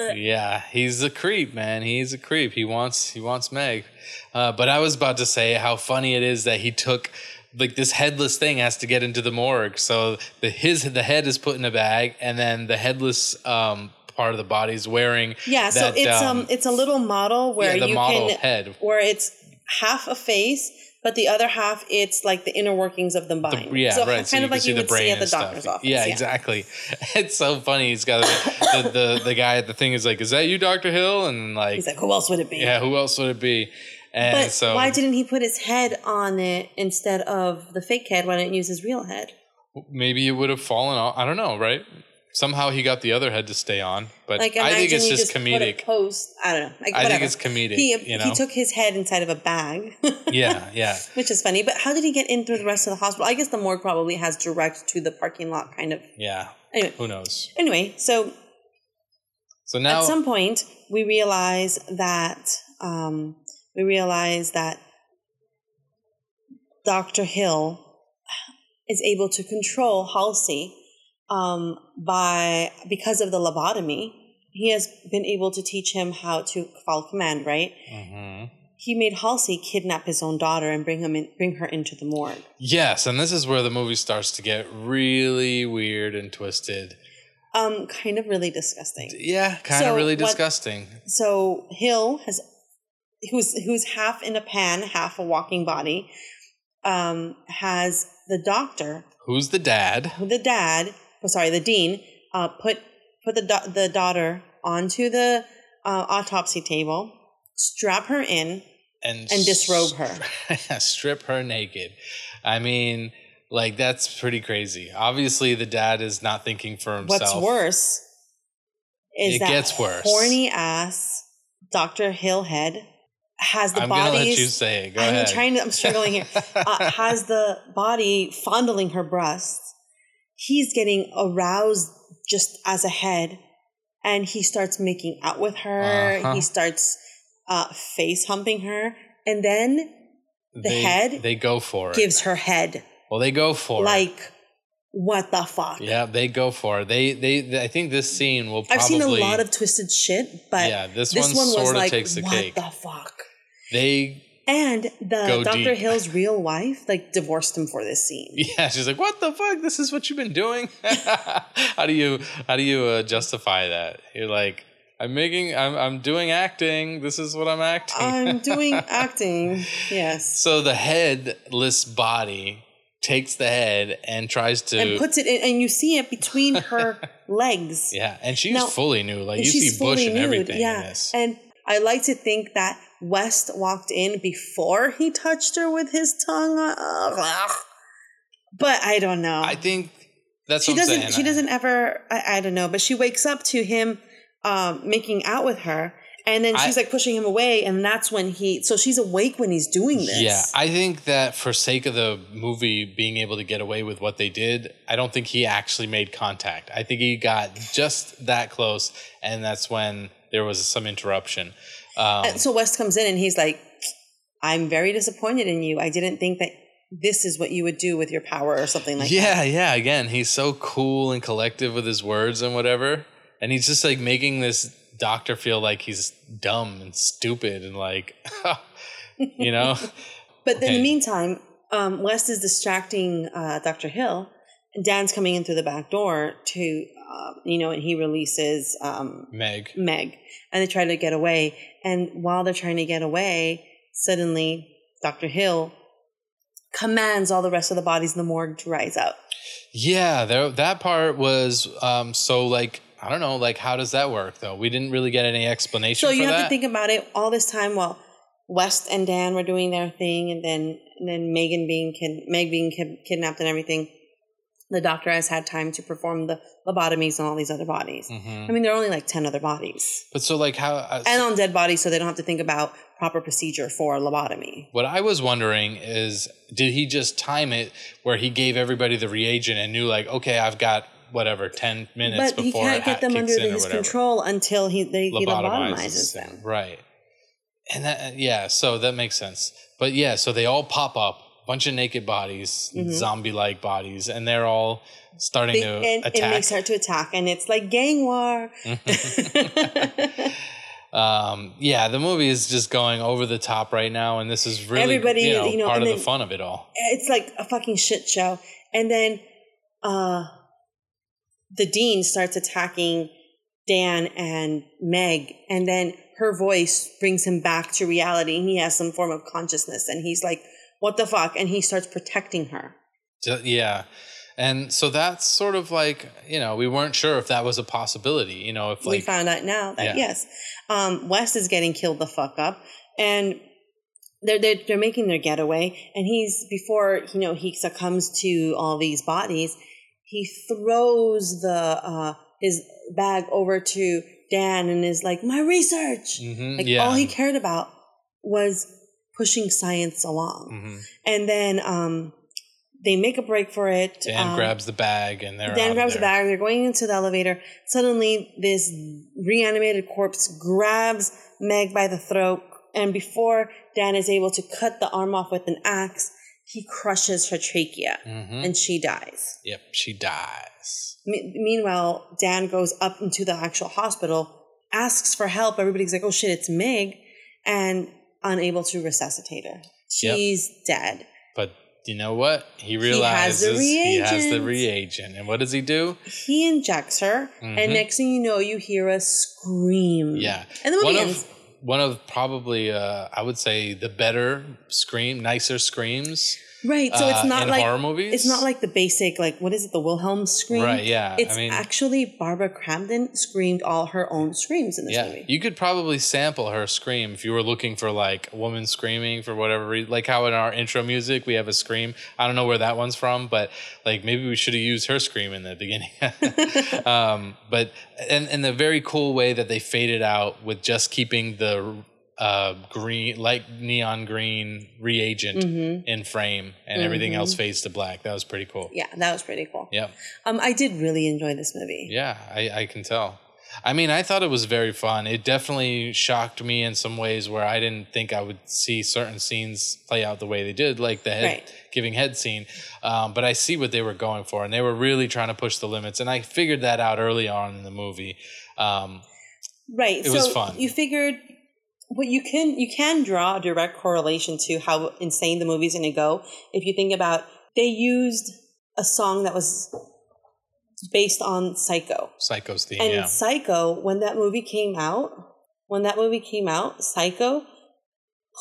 uh, yeah. He's a creep, man. He's a creep. He wants he wants Meg. Uh, but I was about to say how funny it is that he took like this headless thing has to get into the morgue. So the his the head is put in a bag, and then the headless um, part of the body is wearing Yeah, so it's um, it's a little model where yeah, you model can head. where it's half a face, but the other half it's like the inner workings of the The- yeah, so right. So kind you of can like see you the would brain see at the and stuff. doctor's office. Yeah, exactly. It's so funny. He's got the, the the guy at the thing is like, "Is that you, Doctor Hill?" And like, He's like, who else would it be? yeah, who else would it be? And But so why didn't he put his head on it instead of the fake head? Why didn't he use his real head? maybe it would have fallen off. I don't know, right? Somehow he got the other head to stay on, but Like I think it's just a comedic. post. I don't know. Like, I think it's comedic. He, you know? he took his head inside of a bag. yeah, yeah. Which is funny, but how did he get in through the rest of the hospital? I guess the morgue probably has direct to the parking lot, kind of. Yeah. Anyway, Who knows? anyway, so So now at some point we realize that um, we realize that Dr. Hill is able to control Halsey um, by because of the lobotomy. He has been able to teach him how to follow command. Right? Mhm. He made Halsey kidnap his own daughter and bring him in, bring her into the morgue. Yes, and this is where the movie starts to get really weird and twisted. Um, kind of really disgusting. Yeah, kind of So really what- disgusting. so Hill has who's who's half in a pan, half a walking body, um, has the doctor, Who's the dad? the dad, oh, sorry, the dean, uh, put put the da- the daughter onto the uh, autopsy table, strap her in, And And disrobe her. her. Strip her naked. I mean, like that's pretty crazy. Obviously, the dad is not thinking for himself. What's worse is It that gets worse. horny ass Doctor Hillhead has the I'm gonna let you say it. Go I'm ahead. trying to. I'm struggling here. Uh, has the body fondling her breasts. He's getting aroused just as a head, and he starts making out with her. Uh-huh. He starts uh, face humping her, and then the they, head they go for it. gives her head well, they go for it. like what the fuck. Yeah, they go for it. They, they, they- I think this scene will probably. I've seen a lot of twisted shit, but Yeah, this this one one was sorta like takes the what cake. What the fuck. They, And the Dr. deep. Hill's real wife like divorced him for this scene. yeah, she's like, "What the fuck? This is what you've been doing." how do you, how do you uh, justify that? You're like, "I'm making, I'm, I'm doing acting. This is what I'm acting." I'm doing acting. Yes. so the headless body takes the head and tries to, And puts it in and you see it between her legs. yeah, and she's Now- fully nude. Like you see bush fully and nude. everything Yeah. And I like to think that West walked in before he touched her with his tongue. But I don't know. I think that's she what I'm doesn't saying. she doesn't ever I, I don't know, but she wakes up to him um making out with her and then she's I- like pushing him away and that's when he so she's awake when he's doing this. Yeah, I think that for sake of the movie being able to get away with what they did, I don't think he actually made contact. I think he got just that close, and that's when there was some interruption. Um, And so West comes in and he's like, I'm very disappointed in you. I didn't think that this is what you would do with your power or something like that. yeah, yeah. Again, he's so cool and collective with his words and whatever, and he's just like making this doctor feel like he's dumb and stupid and like, you know, But in Okay. the meantime, um, West is distracting uh, Dr. Hill, Dan's coming in through the back door to, uh, you know, and he releases um, Meg. Meg, and they try to get away. And while they're trying to get away, suddenly Dr. Hill commands all the rest of the bodies in the morgue to rise up. Yeah, there, that part was um, so like I don't know, like how does that work though? We didn't really get any explanation. So you have that. to think about it all this time while West and Dan were doing their thing, and then and then Megan being kid, Meg being kid, kidnapped and everything. The doctor has had time to perform the lobotomies on all these other bodies. Mhm. I mean, there are only like ten other bodies, But so like how? Uh, and on dead bodies, so they don't have to think about proper procedure for lobotomy. what I was wondering is, did he just time it where he gave everybody the reagent and knew like, okay, I've got whatever ten minutes But he before can't it get them under his control until he they, he Lobotomizes lobotomizes them. right? And that yeah, so that makes sense. But yeah, so they all pop up, bunch of naked bodies, zombie-like bodies, and they're all starting Mm-hmm. They, to and, and attack. they start to attack, and it's like gang war. um, yeah, the movie is just going over the top right now, and this is really Everybody, you know, you know, part and of the fun of it all. it's like a fucking shit show. And then uh the dean starts attacking Dan and Meg, and then her voice brings him back to reality, and he has some form of consciousness, and he's like, "What the fuck?" And he starts protecting her. Yeah. And so that's sort of like, you know, we weren't sure if that was a possibility, you know, if we found out now that Yeah. yes, um, West is getting killed the fuck up, and they're, they're they're making their getaway, and he's before you know he succumbs to all these bodies, he throws the uh, his bag over to Dan and is like, "My research." Mhm, Like yeah. all he cared about was pushing science along, Mhm. and then um, they make a break for it. Dan um, grabs the bag and they're Dan out grabs the bag. They're going into the elevator. Suddenly, this reanimated corpse grabs Meg by the throat, and before Dan is able to cut the arm off with an axe, he crushes her trachea, Mhm. and she dies. Yep, she dies. Me- meanwhile, Dan goes up into the actual hospital, asks for help. Everybody's like, "Oh shit, it's Meg," and unable to resuscitate her. Yep. She's dead. But you know what? He has realizes the he has the reagent. And what does he do? He injects her, Mhm. and next thing you know, you hear a scream. Yeah. and the movie One ends. of one of probably uh, I would say the better scream, nicer screams. Right, so it's uh, not like horror movies. it's not like the basic like what is it the Wilhelm scream? Right, yeah, I It's mean- actually Barbara Crampton screamed all her own screams in this Yeah, movie. you could probably sample her scream if you were looking for like a woman screaming for whatever reason. Like how in our intro music we have a scream. I don't know where that one's from, but like maybe we should have used her scream in the beginning. um, but and and the very cool way that they faded out with just keeping the uh, green, light neon green reagent in frame, and everything else fades to black. That was pretty cool. yeah, that was pretty cool. Yeah, Um, I did really enjoy this movie. yeah, I, I can tell. I mean, I thought it was very fun. It definitely shocked me in some ways where I didn't think I would see certain scenes play out the way they did, like the head Right. giving head scene. Um, but I see what they were going for, and they were really trying to push the limits. And I figured that out early on in the movie. Um, Right. It so was fun. you figured what you can you can draw a direct correlation to how insane the movie's going to go if you think about they used a song that was based on Psycho. Psycho's theme, And yeah. Psycho, when that movie came out, when that movie came out, Psycho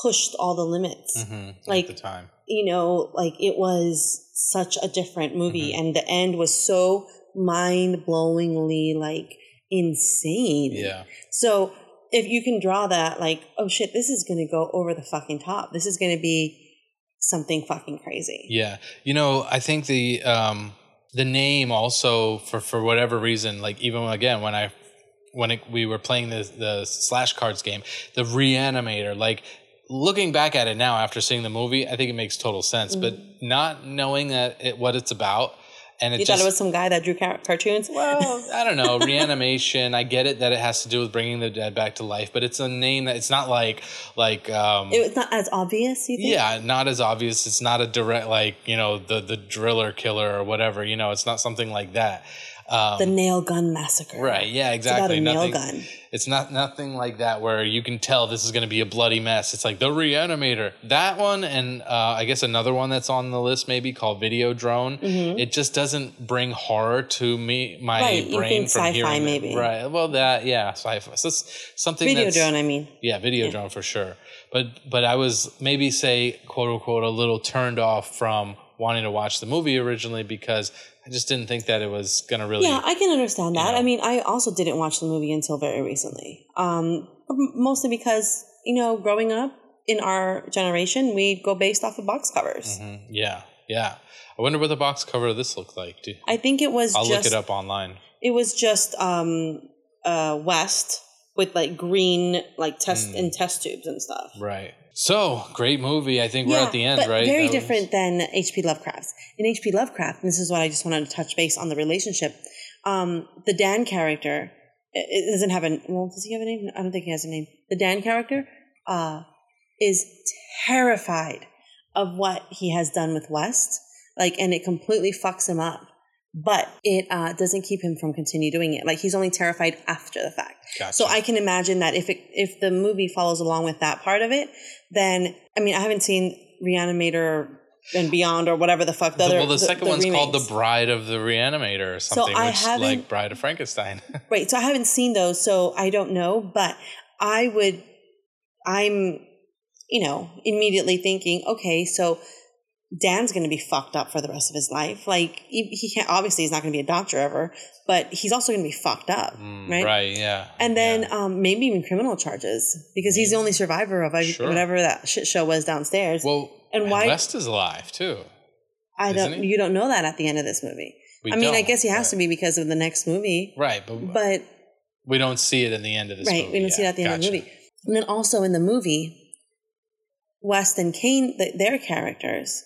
pushed all the limits. hmm like- at the time. You know, like it was such a different movie, Mm-hmm. and the end was so mind blowingly like insane. Yeah. So if you can draw that, like, oh shit, this is going to go over the fucking top. This is going to be something fucking crazy. Yeah, you know, I think the um, the name also for for whatever reason, like even again when I when it, we were playing the the slash cards game, the reanimator, like looking back at it now after seeing the movie, I think it makes total sense. But not knowing that it, what it's about, and it You just thought it was some guy that drew car- cartoons? well, I don't know, reanimation. I get it that it has to do with bringing the dead back to life, but it's a name that it's not like like um, It was not as obvious, you think? yeah, not as obvious. It's not a direct like you know the the driller killer or whatever. You know, it's not something like that. Um, The nail gun massacre. right? Yeah, It's exactly. a nail gun. It's not nothing like that where you can tell this is going to be a bloody mess. It's like the Reanimator, that one, and uh, I guess another one that's on the list maybe called Videodrome. It just doesn't bring horror to me my Mm-hmm. Right, brain from sci-fi hearing it. maybe. Right. Well, that yeah, sci-fi. So it's something Video that's, drone, I mean. yeah, Videodrome for sure. But but I was maybe say quote unquote a little turned off from wanting to watch the movie originally because I just didn't think that it was gonna really Yeah, I can understand that. know. I mean, I also didn't watch the movie until very recently. Um, mostly because, you know, growing up in our generation, we'd go based off of box covers. Mhm. Yeah, yeah. I wonder what the box cover of this looked like. Dude. I think it was I'll just look it up online. it was just um uh west with like green like test Mm. and test tubes and stuff. Right. So great movie. I think we're at the end, but right? Very That was- different than H.P. Lovecraft's. In H.P. Lovecraft, and this is what I just wanted to touch base on the relationship. Um, the Dan character it doesn't have a well. Does he have a name? I don't think he has a name. The Dan character uh, is terrified of what he has done with West, like, and it completely fucks him up. But it uh, doesn't keep him from continue doing it. Like he's only terrified after the fact. Gotcha. So I can imagine that if it if the movie follows along with that part of it, then I mean I haven't seen Reanimator and Beyond or whatever the fuck the, The- other. well, the, second one's called The. Bride of the Reanimator or something, I which like Bride of Frankenstein. right. So I haven't seen those, so I don't know. But I would, I'm, you know, immediately thinking, okay, so Dan's going to be fucked up for the rest of his life. Like he, he can't. Obviously, he's not going to be a doctor ever, but he's also going to be fucked up, Mm, right? right. Yeah. And then Yeah. um, maybe even criminal charges because he's the only survivor of like, Sure. whatever that shit show was downstairs. well, and and why- West is alive too. I don't. You don't know that at the end of this movie. We I mean, I guess he has but- to be because of the next movie. Right, but, But we don't see it in the end of this right, movie. we don't see yet. that at the end of the movie. And then also in the movie, West and Cain, the, their characters,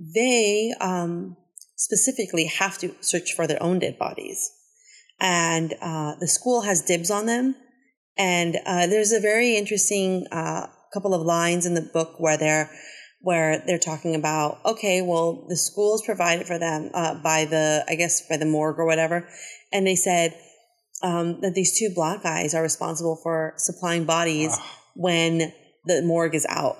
they um, specifically have to search for their own dead bodies, and uh, the school has dibs on them. And uh, there's a very interesting uh, couple of lines in the book where they're where they're talking about okay, well, the school is provided for them uh, by the I guess by the morgue or whatever, and they said um, that these two black guys are responsible for supplying bodies Ah. when the morgue is out.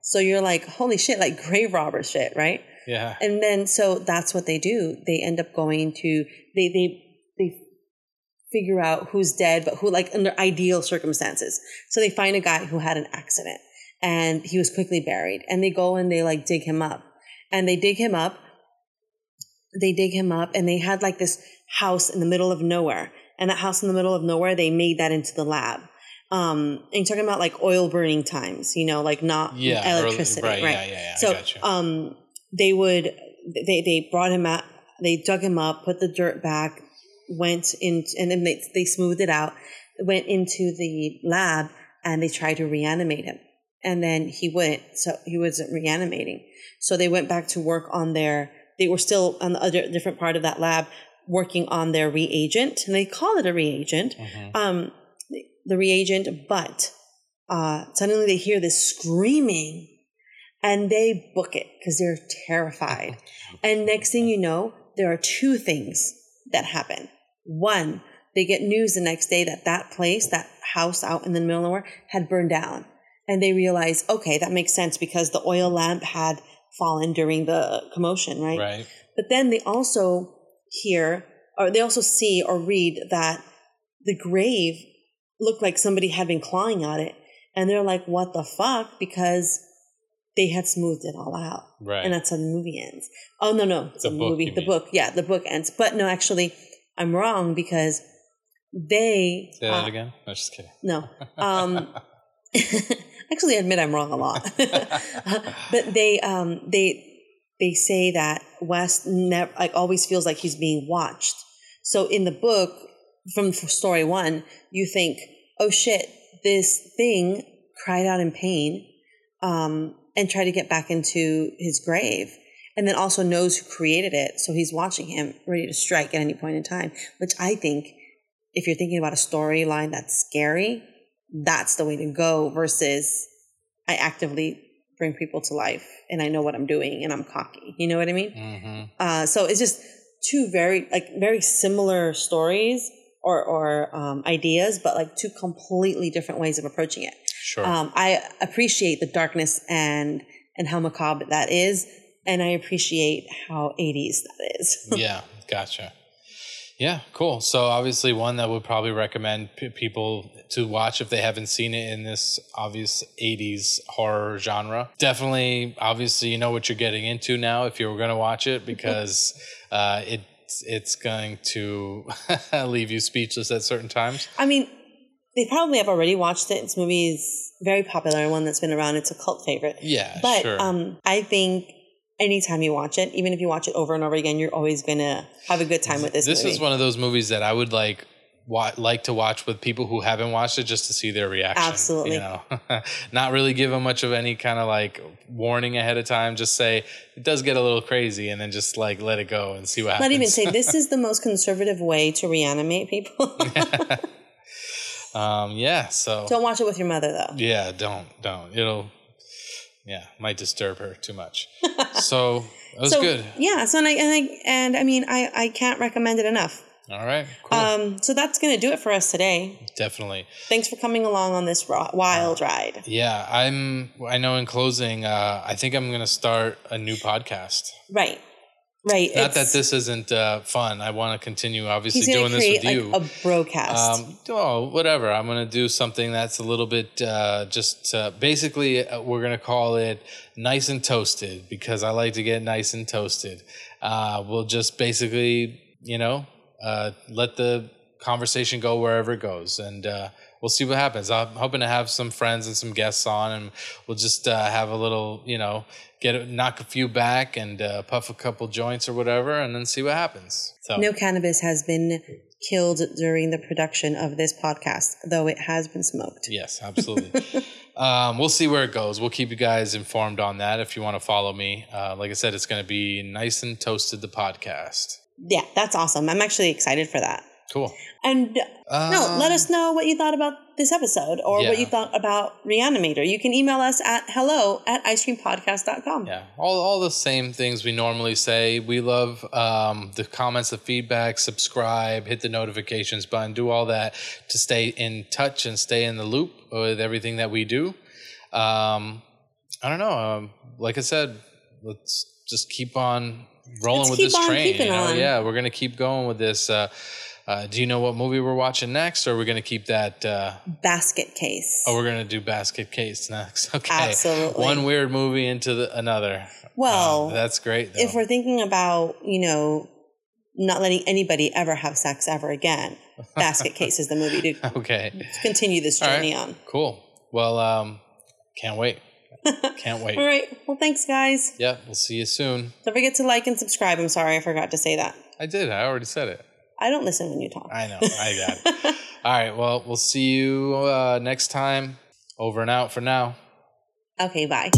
So you're like, holy shit, like grave robber shit, right? Yeah. And then so that's what they do. They end up going to they they they figure out who's dead, but who like under ideal circumstances. So they find a guy who had an accident and he was quickly buried. And they go and they like dig him up. And they dig him up. They dig him up and they had like this house in the middle of nowhere. And that house in the middle of nowhere, they made that into the lab. Um, and you're talking about like oil burning times, you know, like not Yeah. early- electricity, right, right? Yeah. Yeah. yeah I so gotcha. um they would they they brought him out they dug him up put the dirt back went in and then they, they smoothed it out went into the lab and they tried to reanimate him and then he wouldn't so he wasn't reanimating so they went back to work on their they were still on the other different part of that lab working on their reagent, and they call it a reagent. Mhm. Um, the reagent, but uh, suddenly they hear this screaming, and they book it because they're terrified. and next thing you know, there are two things that happen. One, they get news the next day that that place, that house out in the middle of nowhere, had burned down. And they realize, okay, that makes sense because the oil lamp had fallen during the commotion, right? Right. But then they also hear, or they also see or read that the grave looked like somebody had been clawing at it. And they're like, what the fuck? Because they had smoothed it all out. Right. And that's how the movie ends. Oh, no, no. It's The a book, movie. The mean. book. Yeah, the book ends. But no, actually, I'm wrong because they. Say that uh, again. No, just kidding. no. Um, actually, I admit I'm wrong a lot. but they um, they they say that West never like always feels like he's being watched. So in the book, from story one, you think, oh shit, this thing cried out in pain um, and tried to get back into his grave. And then also knows who created it. So he's watching him, ready to strike at any point in time, which I think if you're thinking about a storyline that's scary, that's the way to go versus I actively bring people to life and I know what I'm doing and I'm cocky. You know what I mean? hmm Uh, so it's just two very like very similar stories or or um, ideas, but like two completely different ways of approaching it. Sure. Um, I appreciate the darkness and and how macabre that is, and I appreciate how 80s that is. yeah, gotcha. Yeah, cool. So obviously, one that would probably recommend p- people to watch if they haven't seen it in this obvious '80s horror genre. Definitely, obviously, you know what you're getting into now if you're going to watch it because uh, it's it's going to leave you speechless at certain times. I mean, they probably have already watched it. This movie is very popular, one that's been around. It's a cult favorite. Yeah, But sure. um, I think anytime you watch it, even if you watch it over and over again, you're always gonna have a good time with this. this movie. is one of those movies that I would like wa- like to watch with people who haven't watched it just to see their reaction. Absolutely. You know, not really give them much of any kind of like warning ahead of time. Just say it does get a little crazy, and then just like let it go and see what happens. Not even say this is the most conservative way to reanimate people. um, yeah. So Don't watch it with your mother though. yeah, don't don't. It'll yeah might disturb her too much. so that was so good. yeah, so and I, and I and I mean I I can't recommend it enough. All right. Cool. Um, so that's gonna do it for us today. Definitely. Thanks for coming along on this wild Uh, ride. Yeah, I'm. I know. In closing, uh, I think I'm gonna start a new podcast. Right, right. Not that this isn't uh, fun. I want to continue, obviously, doing this with you. like a broadcast. um, oh, whatever. I'm gonna do something that's a little bit uh, just uh, basically. Uh, we're gonna call it nice and toasted because I like to get nice and toasted. Uh, we'll just basically, you know, uh, let the conversation go wherever it goes, and uh, we'll see what happens. I'm hoping to have some friends and some guests on, and we'll just uh, have a little, you know, get a, knock a few back and uh, puff a couple joints or whatever, and then see what happens. So no cannabis has been killed during the production of this podcast, though it has been smoked. Yes, absolutely. um, we'll see where it goes. We'll keep you guys informed on that if you want to follow me. Uh, like I said, it's going to be Nice and Toasted, the podcast. Yeah, that's awesome. I'm actually excited for that. Cool. And uh, no, let Um, us know what you thought about this episode or what you thought about Reanimator. You can email us at hello at icecreampodcast.com. Yeah, all, all the same things we normally say. We love um, the comments, the feedback, subscribe, hit the notifications button, do all that to stay in touch and stay in the loop with everything that we do. Um, I don't know. Um, like I said, let's just keep on rolling Let's with this train. you know? Yeah, we're gonna keep going with this. Uh, uh, do you know what movie we're watching next, or we're gonna keep that? Uh, Basket case. oh, we're gonna do Basket Case next. Okay, Absolutely. One weird movie into the, another. Well, that's great. Though. if we're thinking about, you know, not letting anybody ever have sex ever again, Basket Case is the movie to okay, continue this All right. journey on. cool. Well, um, can't wait. Can't wait. All right. Well, thanks, guys. Yeah, we'll see you soon. Don't forget to like and subscribe. I'm sorry, I forgot to say that. I did. I already said it. I don't listen when you talk. I know. I got it. All right. Well, we'll see you uh, next time. Over and out for now. Okay, bye.